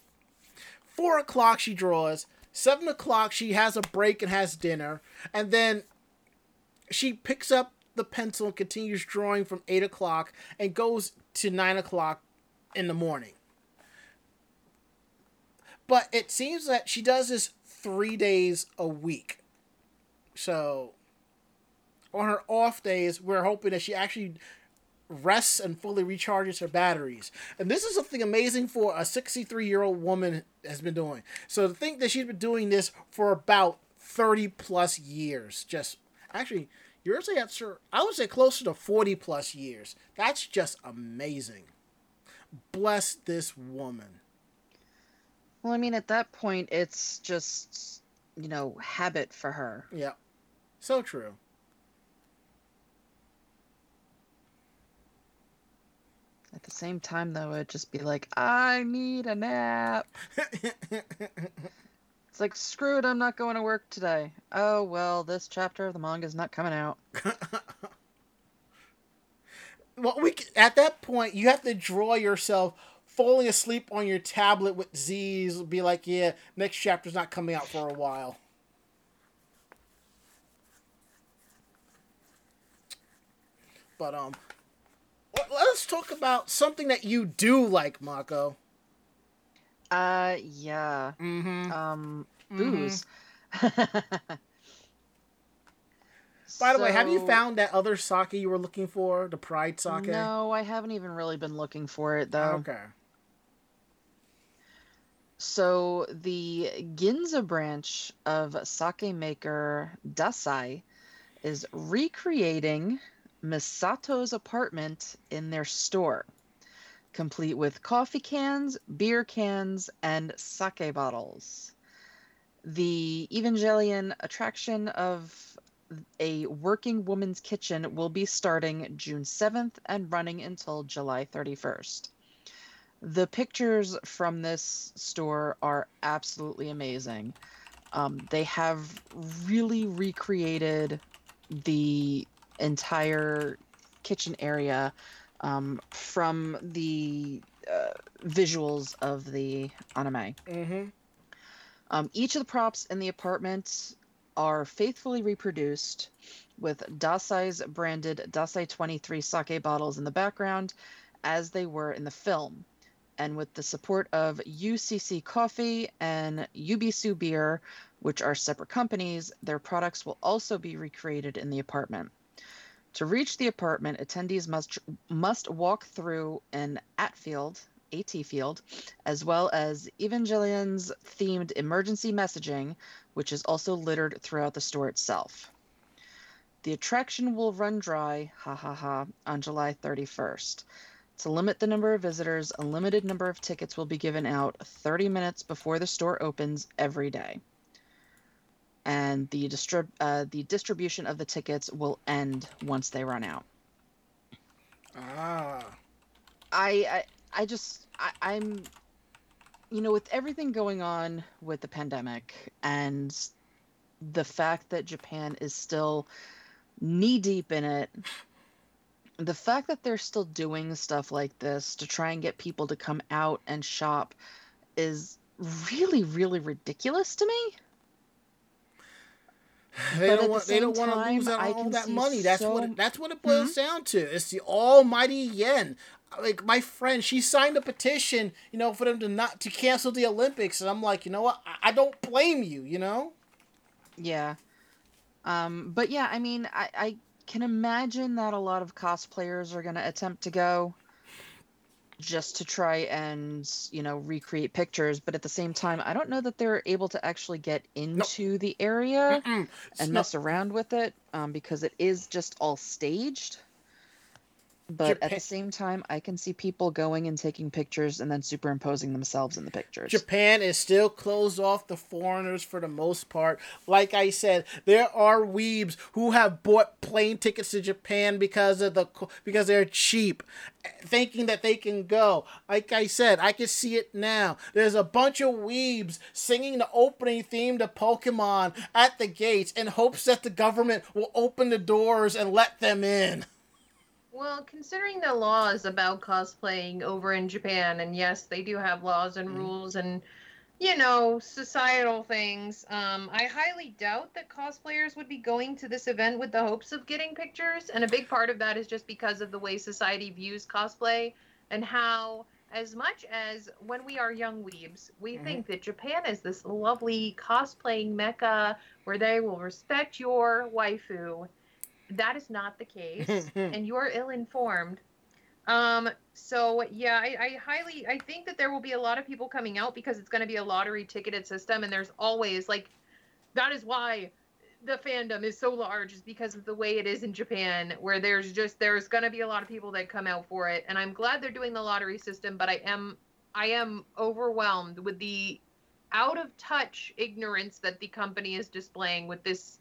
Four o'clock she draws. Seven o'clock she has a break and has dinner, and then she picks up the pencil and continues drawing from eight o'clock and goes to nine o'clock in the morning. But it seems that she does this three days a week. So on her off days, we're hoping that she actually rests and fully recharges her batteries. And this is something amazing for a 63 year old woman has been doing. So to think that she's been doing this for about 30 plus years, just actually, you're say that's her, I would say closer to 40 plus years. That's just amazing. Bless this woman. Well, I mean, at that point, it's just, you know, habit for her. Yeah. So true. The same time, though, it'd just be like, I need a nap. <laughs> It's like, screw it, I'm not going to work today. Oh, well, this chapter of the manga is not coming out. <laughs> well, we at that point you have to draw yourself falling asleep on your tablet with Z's. Be like, yeah, next chapter's not coming out for a while. But um, let's talk about something that you do like, Mako. Uh, yeah. Mm-hmm. Um, Mhm. booze. <laughs> By the way, have you found that other sake you were looking for, the Pride sake? No, I haven't even really been looking for it, though. Okay. So the Ginza branch of sake maker Dassai is recreating Misato's apartment in their store, complete with coffee cans, beer cans, and sake bottles. The Evangelion attraction of a working woman's kitchen will be starting June 7th and running until July 31st. The pictures from this store are absolutely amazing. Um, they have really recreated the entire kitchen area um, from the uh, visuals of the anime. Mm-hmm. Um, each of the props in the apartment are faithfully reproduced with Dassai's branded Dassai 23 sake bottles in the background as they were in the film. And with the support of UCC Coffee and Yebisu Beer, which are separate companies, their products will also be recreated in the apartment. To reach the apartment, attendees must must walk through an AT Field AT Field, as well as Evangelions themed emergency messaging, which is also littered throughout the store itself. The attraction will run dry, ha ha ha, on July 31st. To limit the number of visitors, a limited number of tickets will be given out 30 minutes before the store opens every day. And the, distrib- uh, the distribution of the tickets will end once they run out. Ah. I I, I just I, I'm you know with everything going on with the pandemic and the fact that Japan is still knee deep in it the fact that they're still doing stuff like this to try and get people to come out and shop is really really ridiculous to me They But don't the want. They don't want to lose out on all that money. That's what. so- It, that's what it boils down to. It's the almighty yen. Like my friend, she signed a petition, you know, for them to not to cancel the Olympics, and I'm like, you know what? I, I don't blame you. You know. Yeah. Um, but yeah, I mean, I, I can imagine that a lot of cosplayers are going to attempt to go just to try and, you know, recreate pictures. But at the same time, I don't know that they're able to actually get into the area and mess around with it um, because it is just all staged. But at the same time, I can see people going and taking pictures and then superimposing themselves in the pictures. Japan is still closed off to foreigners for the most part. Like I said, there are weebs who have bought plane tickets to Japan because of the because they're cheap, thinking that they can go. Like I said, I can see it now. There's a bunch of weebs singing the opening theme to Pokemon at the gates in hopes that the government will open the doors and let them in. Well, considering the laws about cosplaying over in Japan, and yes, they do have laws and Mhm. rules and, you know, societal things, um, I highly doubt that cosplayers would be going to this event with the hopes of getting pictures. And a big part of that is just because of the way society views cosplay and how, as much as when we are young weebs, we Mhm. think that Japan is this lovely cosplaying mecca where they will respect your waifu. That is not the case <laughs> and you're ill informed. Um, so yeah, I, I highly I think that there will be a lot of people coming out because it's gonna be a lottery ticketed system and there's always like that is why the fandom is so large is because of the way it is in Japan where there's just there's gonna be a lot of people that come out for it and I'm glad they're doing the lottery system, but I am I am overwhelmed with the out of touch ignorance that the company is displaying with this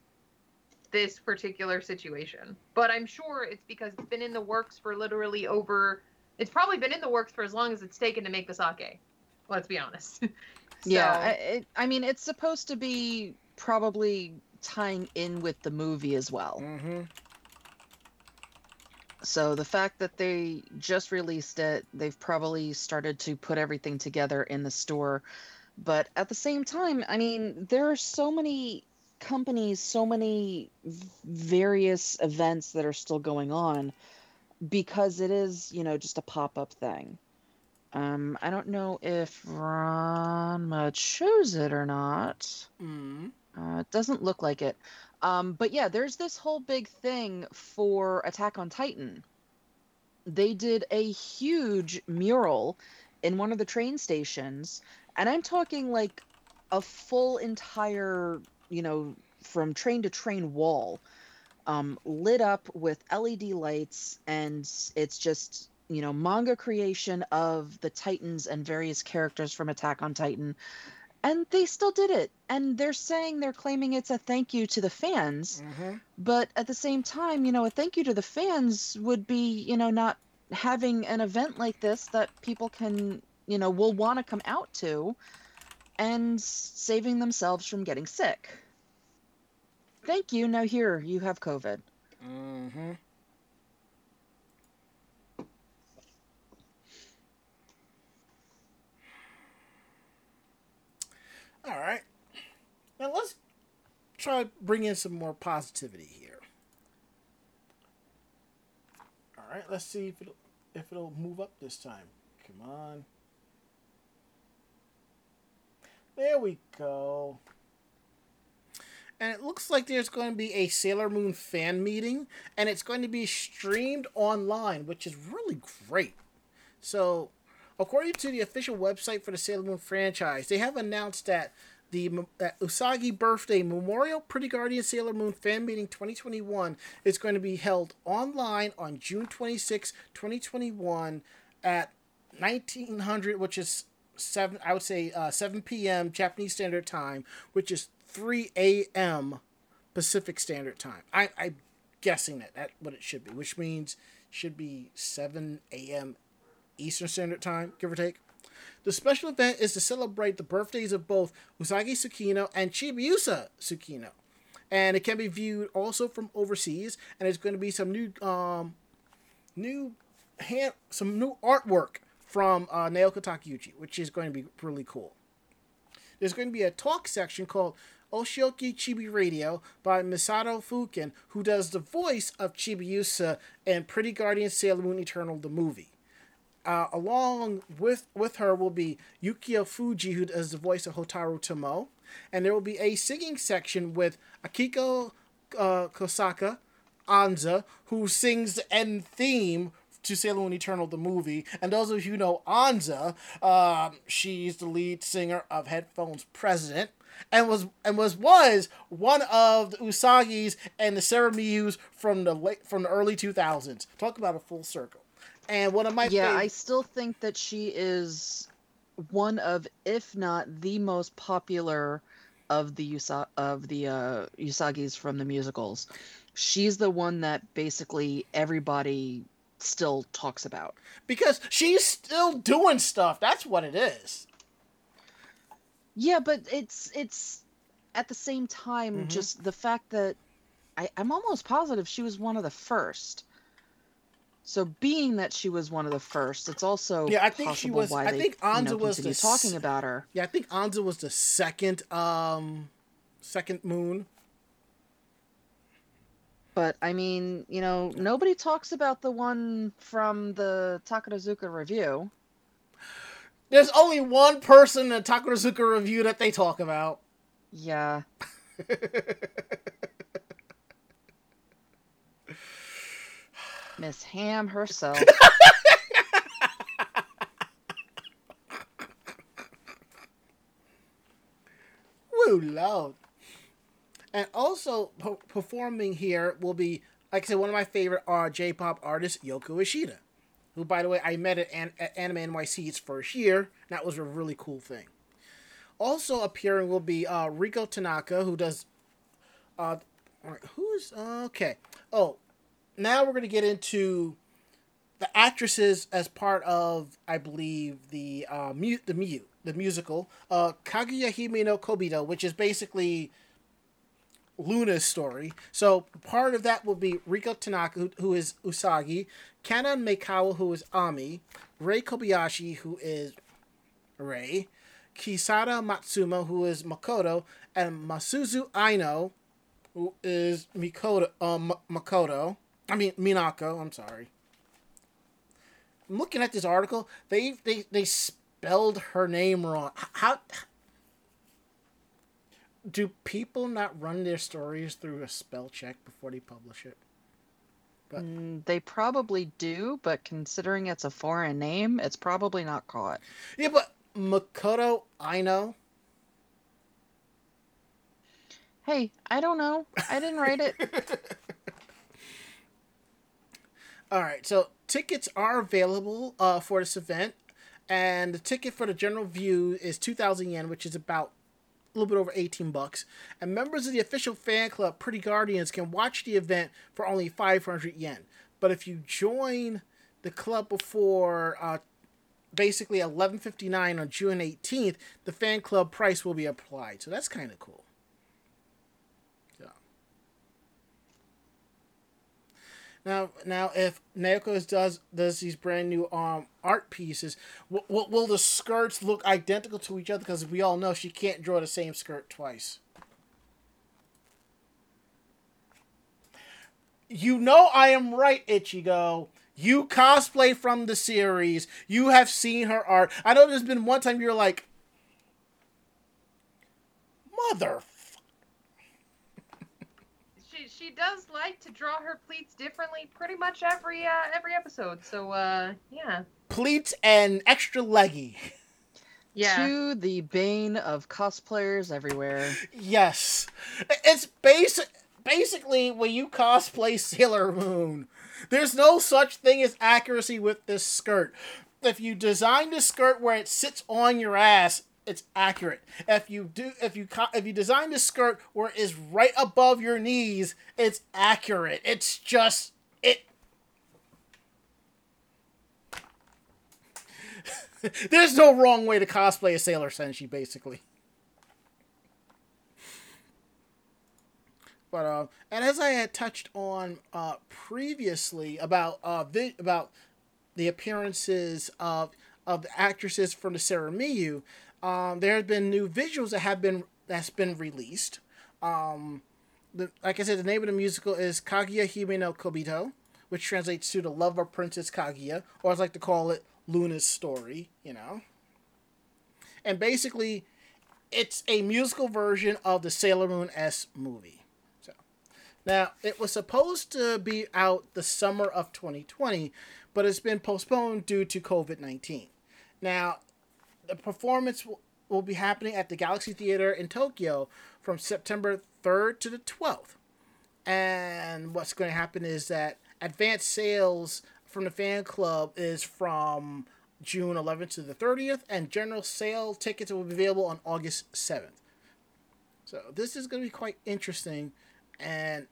this particular situation. But I'm sure it's because it's been in the works for literally over. It's probably been in the works for as long as it's taken to make the sake. Let's be honest. <laughs> Yeah, I, it, I mean, it's supposed to be probably tying in with the movie as well. mm-hmm. So the fact that they just released it, they've probably started to put everything together in the store. But at the same time, I mean, there are so many companies, so many various events that are still going on because it is, you know, just a pop up thing. Um, I don't know if Ranma chose it or not. Mm-hmm. Uh, it doesn't look like it. Um, but yeah, there's this whole big thing for Attack on Titan. They did a huge mural in one of the train stations, and I'm talking like a full entire, you know, from train to train wall, um, lit up with LED lights, and it's just, you know, manga creation of the Titans and various characters from Attack on Titan. And they still did it. And they're saying they're claiming it's a thank you to the fans. Mm-hmm. but at the same time you know a thank you to the fans would be you know not having an event like this that people can you know will want to come out to and saving themselves from getting sick thank you now here you have covid Mm-hmm. All right. Now let's try to bring in some more positivity here. All right, let's see if it'll if it'll move up this time. Come on. There we go. And it looks like there's going to be a Sailor Moon fan meeting, and it's going to be streamed online, which is really great. So, according to the official website for the Sailor Moon franchise, they have announced that the Usagi Birthday Memorial Pretty Guardian Sailor Moon Fan Meeting 2021 is going to be held online on June 26, 2021 at 1900, which is seven. I would say uh, 7 p.m. Japanese Standard Time, which is 3 a.m. Pacific Standard Time. I, I'm guessing that that's what it should be, which means should be 7 a.m. Eastern Standard Time, give or take. The special event is to celebrate the birthdays of both Usagi Tsukino and Chibiusa Tsukino. And it can be viewed also from overseas, and there's going to be some new um new hand some new artwork from uh, Naoko Takeuchi, which is going to be really cool. There's going to be a talk section called Oshioki Chibi Radio by Misato Fukuen, who does the voice of Chibiusa in Pretty Guardian Sailor Moon Eternal the movie. Uh, along with with her will be Yukiyo Fujii, who does the voice of Hotaru Tomoe, and there will be a singing section with Akiko uh, Kosaka Anza, who sings the end theme to Sailor Moon Eternal the movie. And those of you who know Anza, um, she's the lead singer of Headphones President. And was and was was one of the Usagi's and the Sera Myus from the late from the early two thousands. Talk about a full circle. And one of my yeah, fav- I still think that she is one of, if not the most popular of the Usa- of the uh, Usagi's from the musicals. She's the one that basically everybody still talks about. because she's still doing stuff. That's what it is. Yeah, but it's it's at the same time Mhm. just the fact that I, I'm almost positive she was one of the first. So being that she was one of the first, it's also Yeah, I think she was- I they think you know, Anza was the talking about her. Yeah, I think Anza was the second um second moon. But I mean, you know, nobody talks about the one from the Takarazuka Revue. There's only one person in the Takarazuka Revue that they talk about. Yeah. <laughs> Miss Ham herself. <laughs> Woo, loud. And also po- performing here will be, like I said, one of my favorite are J-pop artists, Yoko Ishida, who, by the way, I met at, An- at Anime NYC its first year. That was a really cool thing. Also appearing will be uh, Riko Tanaka, who does. Uh, all right, who's okay? Oh, now we're gonna get into the actresses as part of, I believe, the uh, the mu- the musical, uh, Kaguya Hime no Koibito, which is basically Luna's story. So part of that will be Riko Tanaka, who, is Usagi, Kanon Meikawa, who is Ami, Rei Kobayashi, who is Rei, Kisada Matsuma, who is Makoto, and Masuzu Aino, who is Mikoto, um, Makoto. I mean Minako. I'm sorry. I'm looking at this article. They they they spelled her name wrong. How do people not run their stories through a spell check before they publish it? But- Mm, they probably do, but considering it's a foreign name, it's probably not caught. Yeah, but Makoto Aino. Hey, I don't know. I didn't write it. <laughs> All right, so tickets are available uh, for this event, and the ticket for the general view is two thousand yen, which is about a little bit over eighteen bucks. And members of the official fan club, Pretty Guardians, can watch the event for only five hundred yen. But if you join the club before uh, basically eleven fifty nine on June eighteenth, the fan club price will be applied. So that's kind of cool. Now, now, if Naoko does does these brand new um art pieces, will, will, will the skirts look identical to each other? Because we all know she can't draw the same skirt twice. You know I am right, Ichigo. You cosplay from the series. You have seen her art. I know there's been one time you're like, mother. She she does like to draw her pleats differently pretty much every uh, every episode. So uh yeah. pleats and extra leggy. Yeah. To the bane of cosplayers everywhere. Yes, it's basic. Basically, when you cosplay Sailor Moon, there's no such thing as accuracy with this skirt. If you design the skirt where it sits on your ass, it's accurate. If you do, if you if you design the skirt where it is right above your knees, it's accurate. It's just it. <laughs> There's no wrong way to cosplay a Sailor Senshi, basically. But uh, and as I had touched on uh, previously about uh, vi- about the appearances of of the actresses from the Sera Myu, um, there have been new visuals that have been that's been released. Um, the, like I said, the name of the musical is Kaguya Hime no Koibito, which translates to the love of Princess Kaguya, or I like to call it, Luna's story. You know, and basically, it's a musical version of the Sailor Moon S movie. So, Now, it was supposed to be out the summer of 2020, but it's been postponed due to COVID 19. Now, the performance will, will be happening at the Galaxy Theater in Tokyo from September 3rd to the 12th. And what's going to happen is that advance sales from the fan club is from June 11th to the 30th, and general sale tickets will be available on August 7th. So, this is going to be quite interesting and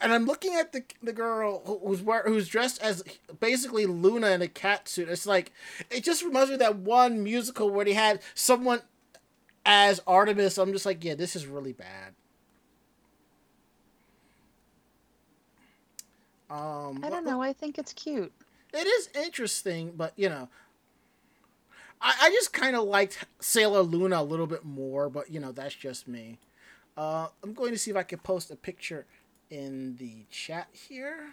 and I'm looking at the the girl who's wear, who's dressed as basically Luna in a cat suit. It's like it just reminds me of that one musical where they had someone as Artemis. I'm just like, yeah, this is really bad. Um, I don't know. I think it's cute. It is interesting, but you know, I, I just kind of liked Sailor Luna a little bit more, but you know, that's just me. Uh, I'm going to see if I can post a picture in the chat here.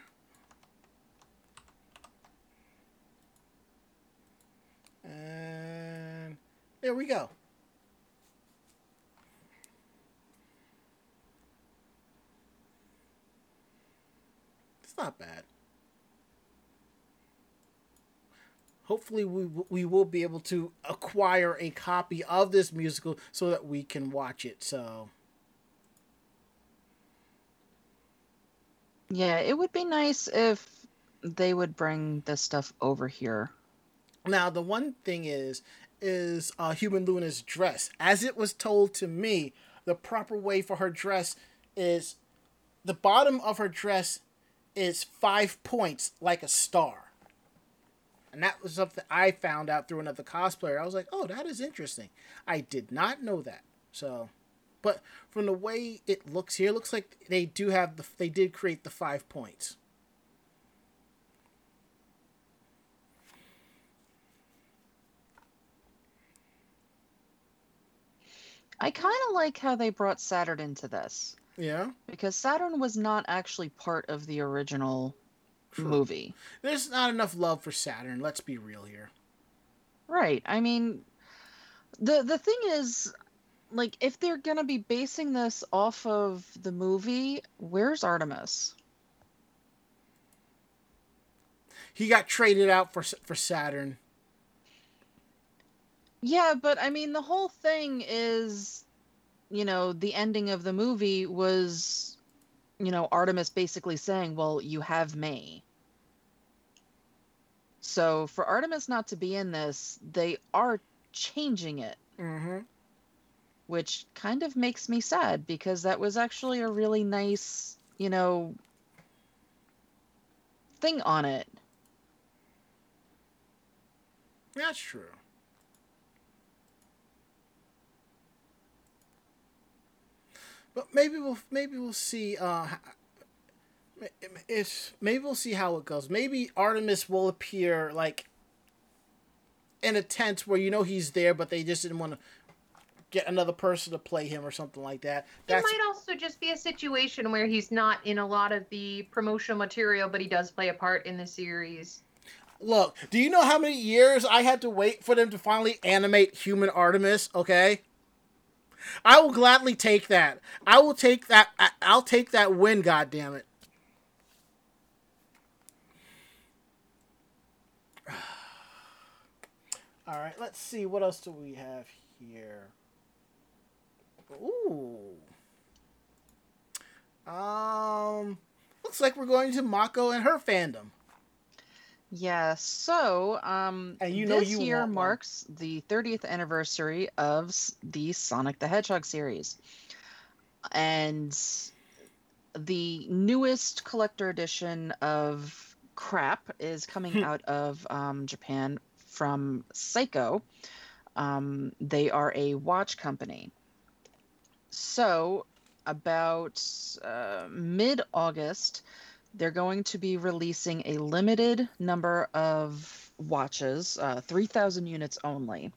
And there we go. It's not bad. Hopefully, we, we will be able to acquire a copy of this musical so that we can watch it. So. Yeah, it would be nice if they would bring this stuff over here. Now, the one thing is, is uh, Human Luna's dress. As it was told to me, the proper way for her dress is the bottom of her dress is five points like a star. And that was something I found out through another cosplayer. I was like, oh, that is interesting. I did not know that. So, but from the way it looks here, it looks like they do have the, they did create the five points. I kind of like how they brought Saturn into this Yeah. because Saturn was not actually part of the original hmm. movie. There's not enough love for Saturn. Let's be real here. Right. I mean, the the thing is, like, if they're gonna be basing this off of the movie, where's Artemis? He got traded out for for Saturn. Yeah, but I mean, the whole thing is, you know, the ending of the movie was, you know, Artemis basically saying, "Well, you have me." So for Artemis not to be in this, they are changing it. Mm-hmm. Which kind of makes me sad because that was actually a really nice, you know, thing on it. That's true. But maybe we'll maybe we'll see. Uh, it's maybe we'll see how it goes. Maybe Artemis will appear like in a tent where you know he's there, but they just didn't want to get another person to play him or something like that. That's... It might also just be a situation where he's not in a lot of the promotional material, but he does play a part in the series. Look, do you know how many years I had to wait for them to finally animate Human Artemis? Okay. I will gladly take that. I will take that. I'll take that win. God damn it. <sighs> All right. Let's see. What else do we have here? Ooh. Um, looks like we're going to Mako and her fandom. Yeah, so um, And you know this you year want one. marks the 30th anniversary of the Sonic the Hedgehog series. And the newest collector edition of Crap is coming out of um, Japan from Seiko. Um, they are a watch company. So, about uh, mid August, they're going to be releasing a limited number of watches, uh, 3,000 units only.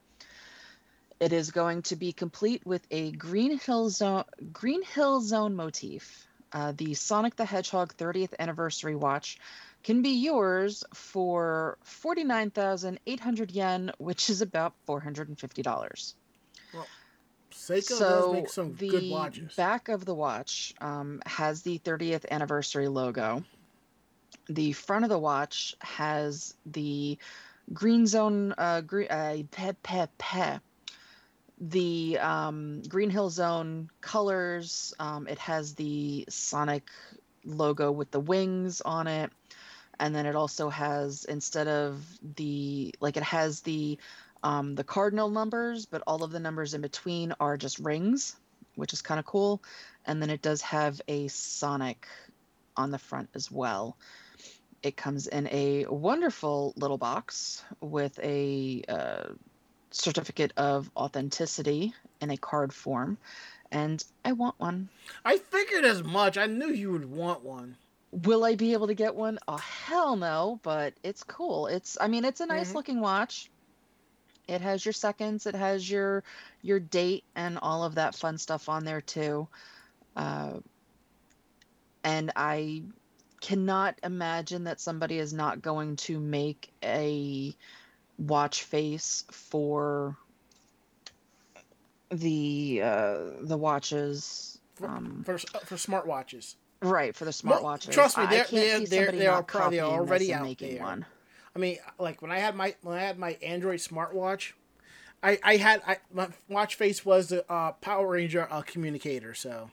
It is going to be complete with a Green Hill Zone, Green Hill Zone motif. Uh, the Sonic the Hedgehog 30th anniversary watch can be yours for 49,800 yen, which is about $450 Seiko does make some the good watches. back of the watch um, has the 30th anniversary logo. The front of the watch has the green zone, uh, green, uh, pe, pe, pe. the um, Green Hill Zone colors. Um, it has the Sonic logo with the wings on it. And then it also has, instead of the, like, it has the um, the cardinal numbers, but all of the numbers in between are just rings, which is kind of cool. And then it does have a Sonic on the front as well. It comes in a wonderful little box with a uh, certificate of authenticity in a card form. And I want one. I figured as much. I knew you would want one. Will I be able to get one? Oh, hell no, but it's cool. It's, I mean, it's a nice Mhm. looking watch. It has your seconds, it has your your date and all of that fun stuff on there too. Uh, and I cannot imagine that somebody is not going to make a watch face for the uh, the watches. For, Um, for for smartwatches. Right for the Well, smartwatches. trust me, they're- can't they're- they're- somebody they are not probably already out making there. one. I mean, like when I had my when I had my Android smartwatch, I I had I my watch face was the uh, Power Ranger uh, communicator. So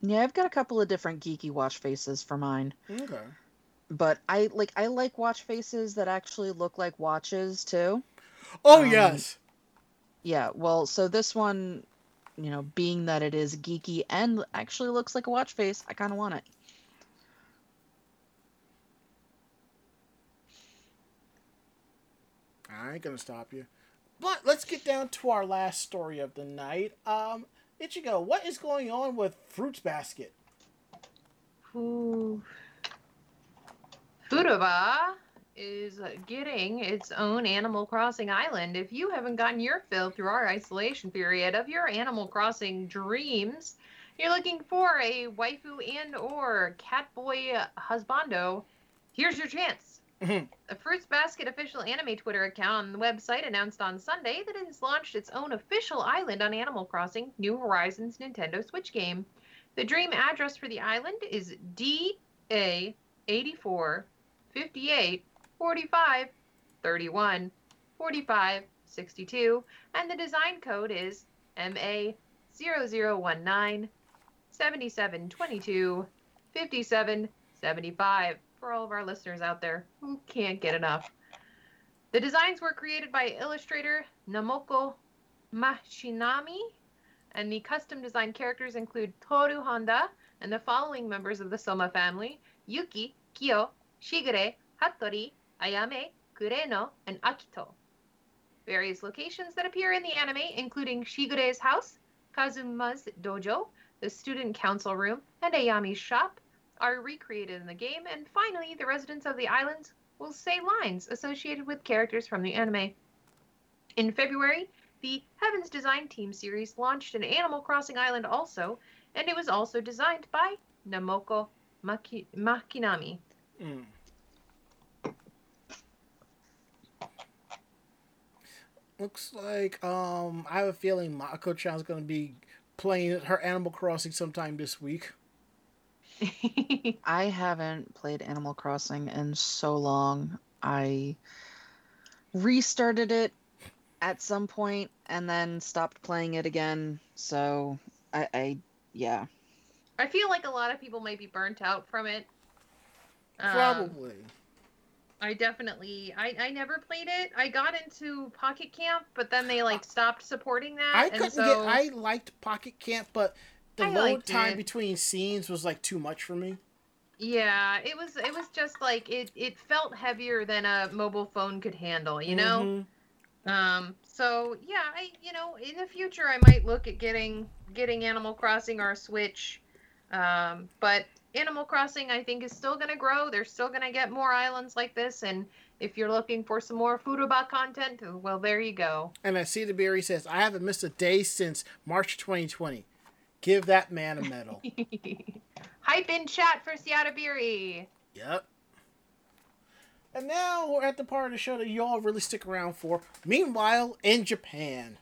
Yeah, I've got a couple of different geeky watch faces for mine, okay. but I like I like watch faces that actually look like watches too. Oh Um, yes. Yeah, well, so this one, you know, being that it is geeky and actually looks like a watch face, I kind of want it. I ain't gonna stop you. But let's get down to our last story of the night. Um, Ichigo, what is going on with Fruits Basket? Ooh. Furuba is getting its own Animal Crossing island. If you haven't gotten your fill through our isolation period of your Animal Crossing dreams, you're looking for a waifu and or catboy husbando, here's your chance. <laughs> The Fruits Basket official anime Twitter account on the website announced on Sunday that it has launched its own official island on Animal Crossing New Horizons Nintendo Switch game. The dream address for the island is DA 84 58 45 31 45 62, and the design code is MA 0019 7722 57 75 for all of our listeners out there who can't get enough. The designs were created by illustrator Namoko Machinami, and the custom designed characters include Toru Honda and the following members of the Soma family Yuki, Kyo, Shigure, Hattori, Ayame, Kureno, and Akito. Various locations that appear in the anime, including Shigure's house, Kazuma's dojo, the student council room, and Ayame's shop, are recreated in the game, and finally, the residents of the islands will say lines associated with characters from the anime. In February, the Heavens Design Team series launched an Animal Crossing island also, and it was also designed by Namoko Maki- Makinami. Mm. Looks like um I have a feeling Mako Chan's gonna be playing her Animal Crossing sometime this week. <laughs> I haven't played Animal Crossing in so long. I restarted it at some point and then stopped playing it again. So I, I yeah. I feel like a lot of people might be burnt out from it. Um, Probably. I definitely I, I never played it. I got into Pocket Camp, but then they like stopped supporting that. I and couldn't so get. I liked Pocket Camp, but the I load time it. between scenes was like too much for me. yeah, it was it was just like it it felt heavier than a mobile phone could handle, you know? Mhm. Um so yeah, I you know, in the future I might look at getting getting Animal Crossing or a Switch. Um but Animal Crossing I think is still going to grow. They're still going to get more islands like this and if you're looking for some more Furuba content, well there you go. And I see the Berry says, "I haven't missed a day since March 2020." Give that man a medal. <laughs> Hype in chat for Seattle Beery. Yep. And now we're at the part of the show that y'all really stick around for. Meanwhile, in Japan.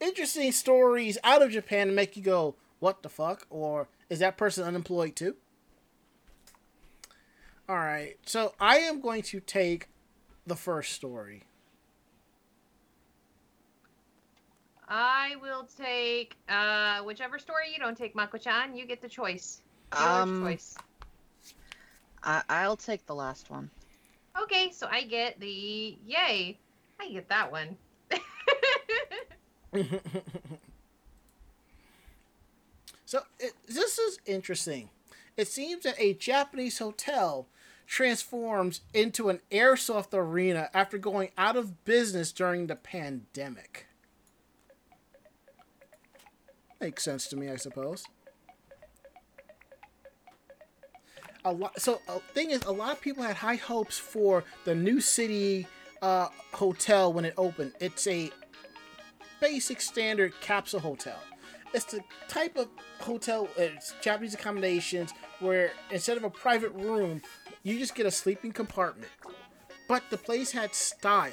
Interesting stories out of Japan to make you go, what the fuck? Or is that person unemployed too? Alright, so I am going to take the first story. I will take uh whichever story you don't take, Mako-chan. You get the choice. Your Um, choice. I, I'll take the last one. Okay, so I get the yay. I get that one. <laughs> <laughs> So it, this is interesting. It seems that a Japanese hotel transforms into an airsoft arena after going out of business during the pandemic. Makes sense to me, I suppose. A lot. So, a thing is, a lot of people had high hopes for the new city uh, hotel when it opened. It's a basic standard capsule hotel. It's the type of hotel, it's Japanese accommodations where instead of a private room, you just get a sleeping compartment. But the place had style,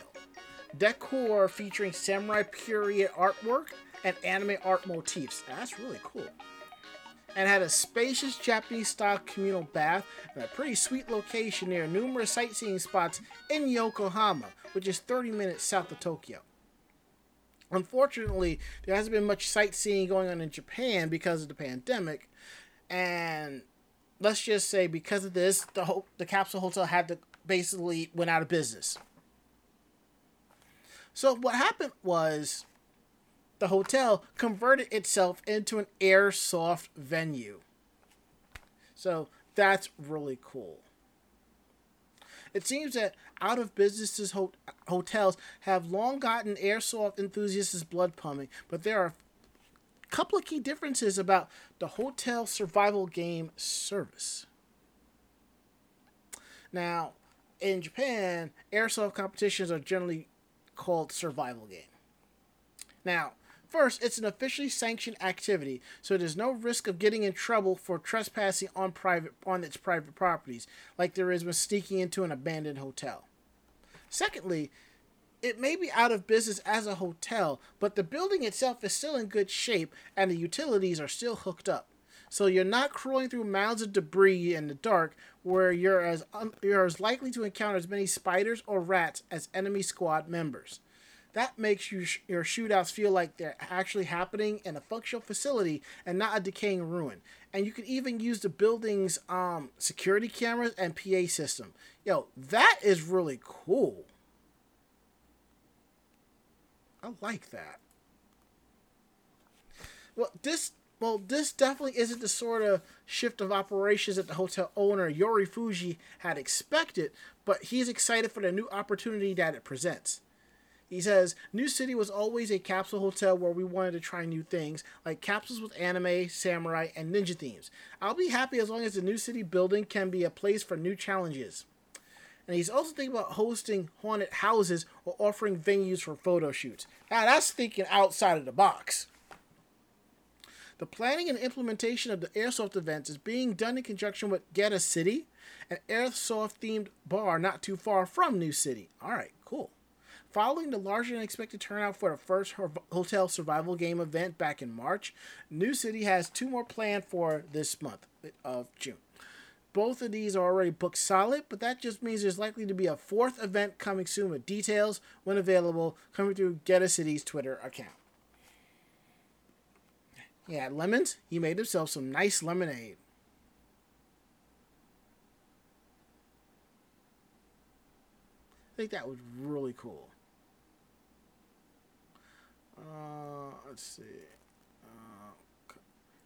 decor featuring samurai period artwork and anime art motifs. That's really cool. And had a spacious Japanese style communal bath and a pretty sweet location near numerous sightseeing spots in Yokohama, which is 30 minutes south of Tokyo. Unfortunately, there hasn't been much sightseeing going on in Japan because of the pandemic, and let's just say because of this, the the capsule hotel had to basically went out of business. So what happened was, the hotel converted itself into an airsoft venue. So that's really cool. It seems that out of businesses ho- hotels have long gotten airsoft enthusiasts' blood pumping, but there are a couple of key differences about the hotel survival game service. Now, in Japan, airsoft competitions are generally called survival game. Now, first, it's an officially sanctioned activity, so there's no risk of getting in trouble for trespassing on private on its private properties, like there is when sneaking into an abandoned hotel. Secondly, it may be out of business as a hotel, but the building itself is still in good shape and the utilities are still hooked up. So you're not crawling through mounds of debris in the dark where you're as un- you're as likely to encounter as many spiders or rats as enemy squad members. That makes you sh- your shootouts feel like they're actually happening in a functional facility and not a decaying ruin. And you can even use the building's um, security cameras and PA system. Yo, that is really cool. I like that. Well, this well, this definitely isn't the sort of shift of operations that the hotel owner Yori Fuji had expected, but he's excited for the new opportunity that it presents. He says, New City was always a capsule hotel where we wanted to try new things, like capsules with anime, samurai, and ninja themes. I'll be happy as long as the New City building can be a place for new challenges. And he's also thinking about hosting haunted houses or offering venues for photo shoots. Now, that's thinking outside of the box. The planning and implementation of the airsoft events is being done in conjunction with Get a City, an airsoft themed bar not too far from New City. All right. Following the larger than expected turnout for the first hotel survival game event back in March, New City has two more planned for this month. Uh, of June. Both of these are already booked solid, but that just means there's likely to be a fourth event coming soon with details, when available, coming through Get a City's Twitter account. Yeah, lemons. He made himself some nice lemonade. I think that was really cool. Uh, let's see. Uh,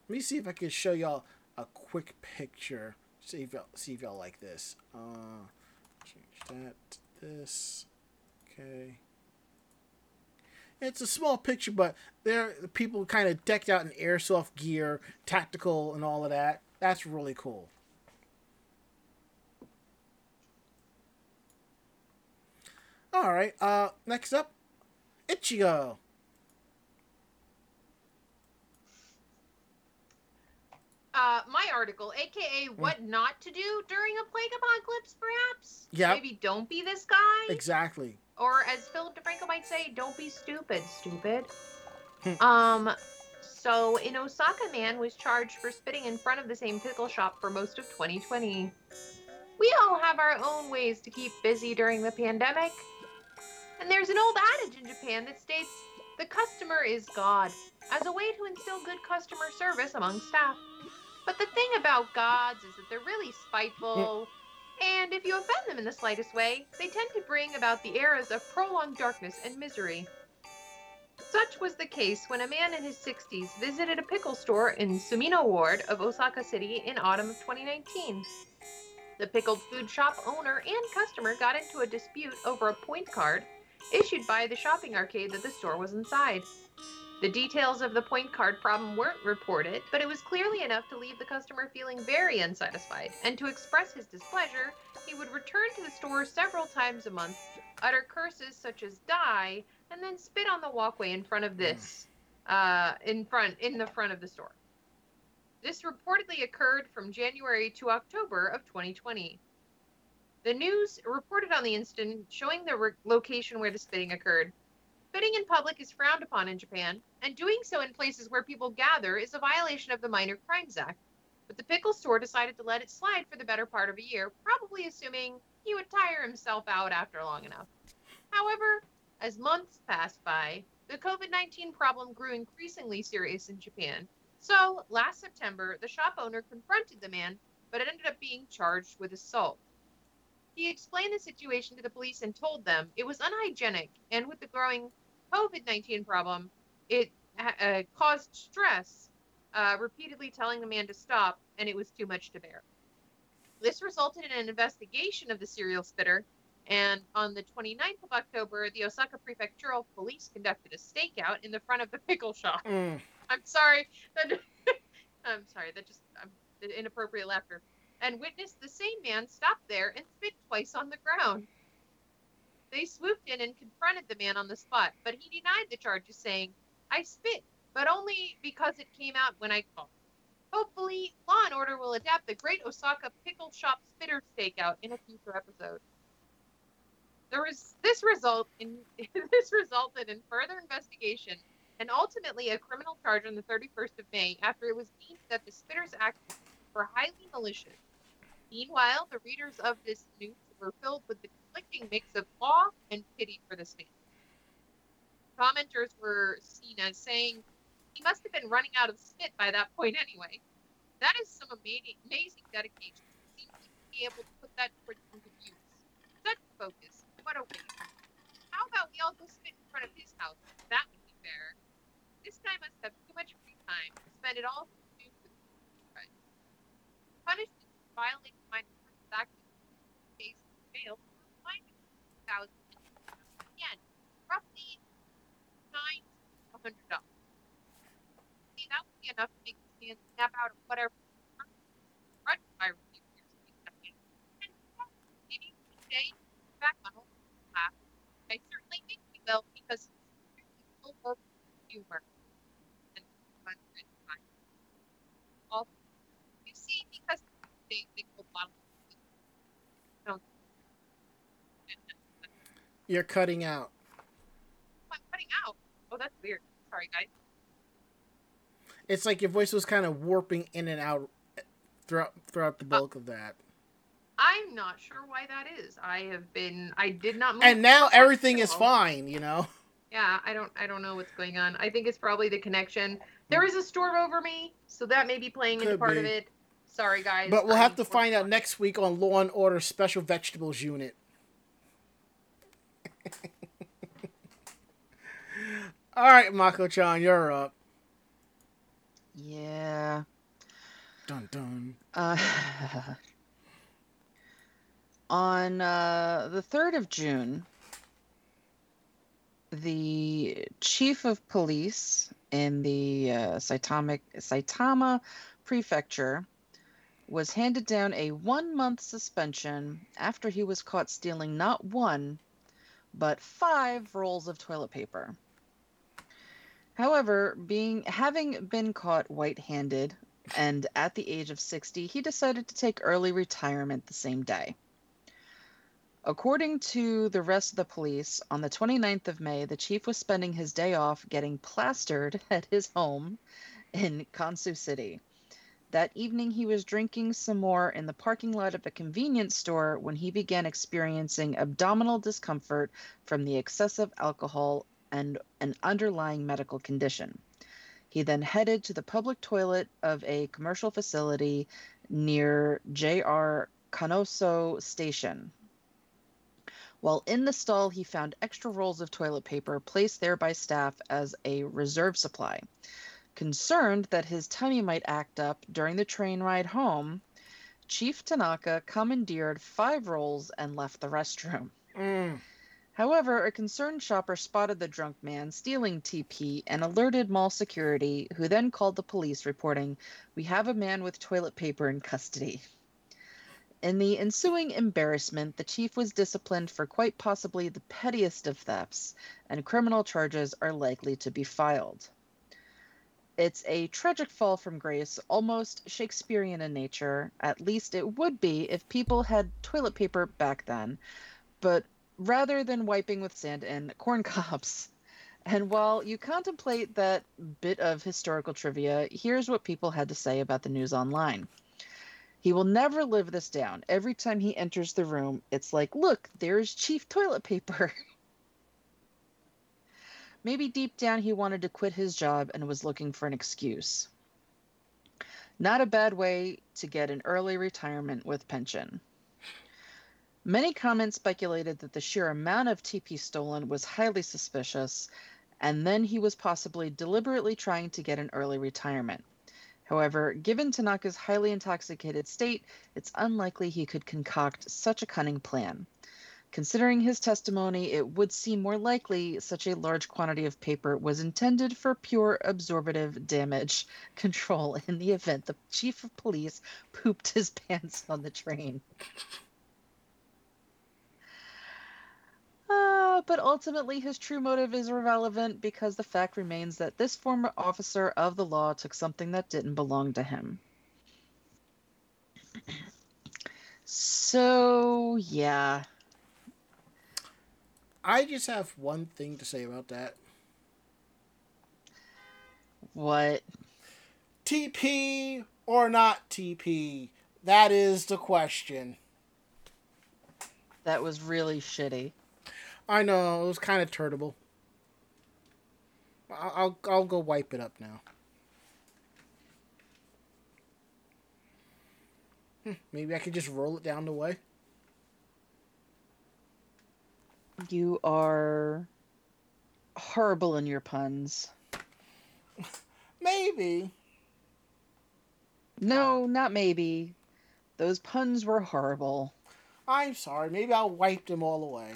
let me see if I can show y'all a quick picture. See if y'all see if y'all like this. Uh, change that to this. Okay. It's a small picture, but there people kind of decked out in airsoft gear, tactical, and all of that. That's really cool. All right. Uh, next up, Ichigo. Uh, my article, aka what not to do during a plague apocalypse, perhaps. Yep. Maybe don't be this guy. Exactly. Or as Philip DeFranco might say, don't be stupid, stupid. Hmm. um, so in Osaka, man was charged for spitting in front of the same pickle shop for most of 2020. We all have our own ways to keep busy during the pandemic. And there's an old adage in Japan that states, the customer is God, as a way to instill good customer service among staff. But the thing about gods is that they're really spiteful, and if you offend them in the slightest way, they tend to bring about the eras of prolonged darkness and misery. Such was the case when a man in his 60s visited a pickle store in Sumino Ward of Osaka City in autumn of 2019. The pickled food shop owner and customer got into a dispute over a point card issued by the shopping arcade that the store was inside. The details of the point card problem weren't reported, but it was clearly enough to leave the customer feeling very unsatisfied, and to express his displeasure, he would return to the store several times a month, utter curses such as die, and then spit on the walkway in front of this, uh, in front, in the front of the store. This reportedly occurred from January to October of 2020. The news reported on the incident showing the re- location where the spitting occurred. Spitting in public is frowned upon in Japan, and doing so in places where people gather is a violation of the Minor Crimes Act. But the pickle store decided to let it slide for the better part of a year, probably assuming he would tire himself out after long enough. However, as months passed by, the COVID 19 problem grew increasingly serious in Japan. So, last September, the shop owner confronted the man, but it ended up being charged with assault. He explained the situation to the police and told them it was unhygienic, and with the growing COVID 19 problem, it uh, caused stress, uh, repeatedly telling the man to stop, and it was too much to bear. This resulted in an investigation of the serial spitter, and on the 29th of October, the Osaka Prefectural Police conducted a stakeout in the front of the pickle shop. Mm. I'm sorry. That, <laughs> I'm sorry. That just inappropriate laughter. And witnessed the same man stop there and spit twice on the ground. They swooped in and confronted the man on the spot, but he denied the charges, saying, "I spit, but only because it came out when I called." Hopefully, Law and Order will adapt the Great Osaka Pickle Shop Spitter Stakeout in a future episode. There was this result in <laughs> this resulted in further investigation and ultimately a criminal charge on the 31st of May after it was deemed that the spitters actions were highly malicious. Meanwhile, the readers of this news were filled with the conflicting mix of awe and pity for this man. Commenters were seen as saying, he must have been running out of spit by that point anyway. That is some amazing, amazing dedication. Seems to be able to put that towards good use. Such focus. What a waste. How about we all go spit in front of his house? That would be fair. This guy must have too much free time to spend it all. Punishment for violating minor crimes act case jail for fine thousand again, roughly nine hundred dollars. See, that would be enough to make man snap out of whatever And maybe one day back on old laugh. I certainly think he will because he's full humor and fun and time. Also, you see, because they they go bottle. No, You're cutting out. I'm cutting out. Oh, that's weird. Sorry, guys. It's like your voice was kind of warping in and out eh, throughout throughout the uh, bulk of that. I'm not sure why that is. I have been. I did not. Move And now everything is fine, you know. <laughs> Yeah, I don't. I don't know what's going on. I think it's probably the connection. There is a storm over me, so that may be playing into Could part of it. Sorry, guys. But we'll I'm have to find out next week on Law and Order Special Vegetables Unit. All right, Mako-chan, you're up. Yeah. Dun dun. Uh, <laughs> on uh, the 3rd of June, the chief of police in the uh, Saitama, Saitama prefecture was handed down a one month suspension after he was caught stealing not one, but five rolls of toilet paper. However, being having been caught white-handed and at the age of 60, he decided to take early retirement the same day. According to the rest of the police, on the 29th of May, the chief was spending his day off getting plastered <laughs> at his home in Konosu City. That evening, he was drinking some more in the parking lot of a convenience store when he began experiencing abdominal discomfort from the excessive alcohol and an underlying medical condition. He then headed to the public toilet of a commercial facility near JR Konosu Station. While in the stall, he found extra rolls of toilet paper placed there by staff as a reserve supply. Concerned that his tummy might act up during the train ride home, Chief Tanaka commandeered five rolls and left the restroom. Mm. However, a concerned shopper spotted the drunk man stealing TP and alerted mall security, who then called the police, reporting, We have a man with toilet paper in custody. In the ensuing embarrassment, the chief was disciplined for quite possibly the pettiest of thefts, and criminal charges are likely to be filed. It's a tragic fall from grace, almost Shakespearean in nature. At least it would be if people had toilet paper back then. But rather than wiping with sand and corn <laughs> cobs. And while you contemplate that bit of historical trivia, here's what people had to say about the news online. He will never live this down. Every time he enters the room, it's like, look, there's chief toilet paper. <laughs> Maybe deep down he wanted to quit his job and was looking for an excuse. Not a bad way to get an early retirement with pension. Many comments speculated that the sheer amount of TP stolen was highly suspicious, and then he was possibly deliberately trying to get an early retirement. However, given Tanaka's highly intoxicated state, it's unlikely he could concoct such a cunning plan. Considering his testimony, it would seem more likely such a large quantity of paper was intended for pure absorptive damage <laughs> control in the event the chief of police pooped his <laughs> pants on the train. Uh, but ultimately, his true motive is irrelevant because the fact remains that this former officer of the law took something that didn't belong to him. So, yeah. I just have one thing to say about that. What? TP or not TP? That is the question. That was really shitty. I know it was kind of turtable. I'll, I'll I'll go wipe it up now. Hmm, Maybe I could just roll it down the way. You are horrible in your puns. <laughs> Maybe. No, not maybe. Those puns were horrible. I'm sorry. Maybe I'll wipe them all away.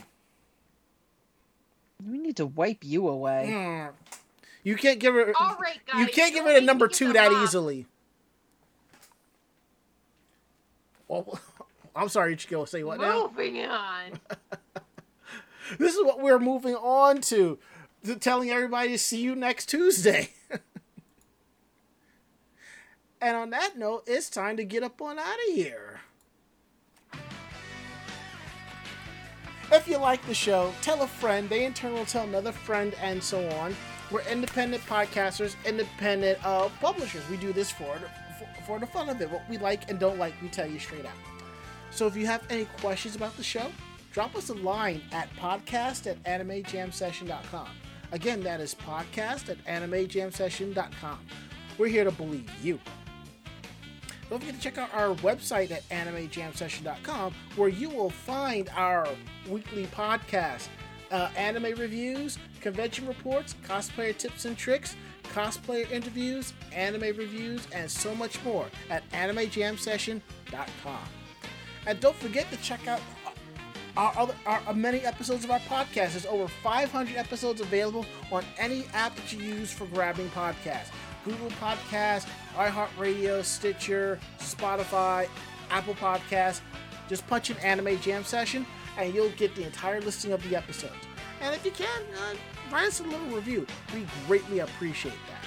We need to wipe you away. Hmm. You can't give it. All right, guys. You can't give don't it a number two that up. easily. Well, <laughs> I'm sorry, Ichigo. Say what now? Moving on. <laughs> This is what we're moving on to. to telling everybody to see you next Tuesday. <laughs> and on that note, it's time to get up on out of here. If you like the show, tell a friend. They in turn will tell another friend, and so on. We're independent podcasters, independent uh, publishers. We do this for, for for the fun of it. What we like and don't like, we tell you straight out. So if you have any questions about the show, drop us a line at podcast at animejamsession.com. Again, that is podcast at animejamsession.com. We're here to believe you. Don't forget to check out our website at animejamsession.com where you will find our weekly podcast, uh, anime reviews, convention reports, cosplayer tips and tricks, cosplayer interviews, anime reviews, and so much more at animejamsession.com. And don't forget to check out our, other, our many episodes of our podcast. There's over 500 episodes available on any app that you use for grabbing podcasts. Google Podcast, iHeartRadio, Stitcher, Spotify, Apple Podcast. Just punch in Anime Jam Session and you'll get the entire listing of the episodes. And if you can, uh, write us a little review. We greatly appreciate that.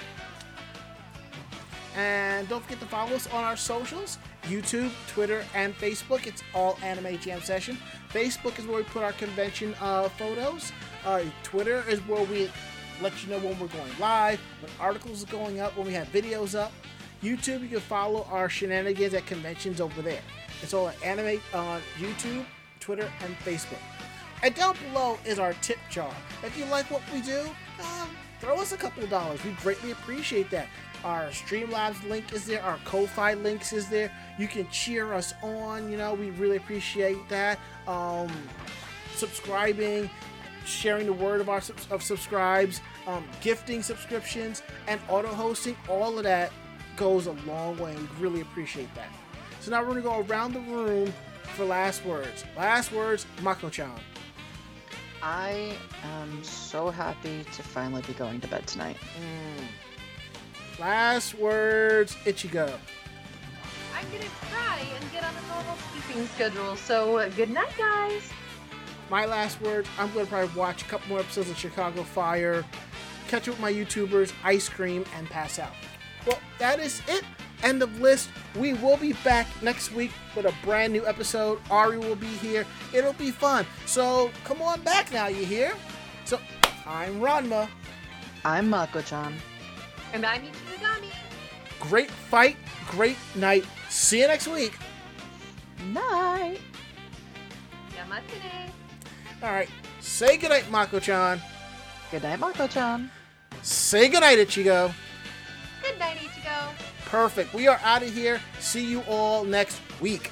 And don't forget to follow us on our socials YouTube, Twitter, and Facebook. It's all Anime Jam Session. Facebook is where we put our convention uh, photos. Uh, Twitter is where we let you know when we're going live, when articles are going up, when we have videos up. YouTube, you can follow our shenanigans at conventions over there. It's all at Anime on YouTube, Twitter, and Facebook. And down below is our tip jar. If you like what we do, um, throw us a couple of dollars. We greatly appreciate that. Our Streamlabs link is there. Our Ko-Fi links is there. You can cheer us on. You know, we really appreciate that. Um, subscribing, sharing the word of our of subscribes, um, gifting subscriptions, and auto hosting. All of that goes a long way. We really appreciate that. So now we're gonna go around the room for last words. Last words, Mako-chan. I am so happy to finally be going to bed tonight. Mm. Last words, Ichigo. I'm gonna try and get on a normal sleeping schedule. So uh, good night, guys. My last words, I'm gonna probably watch a couple more episodes of Chicago Fire, catch up with my YouTubers, ice cream, and pass out. Well, that is it. End of list. We will be back next week with a brand new episode. Ari will be here. It'll be fun. So come on back now, you hear? So I'm Ranma. I'm Mako-chan. And I'm Ichigami. Great fight, great night. See you next week. Night. Jamatane. All right. Say goodnight, Mako-chan. Good night, Mako-chan. Say goodnight, Ichigo. Good night, Ichigo. Perfect. We are out of here. See you all next week.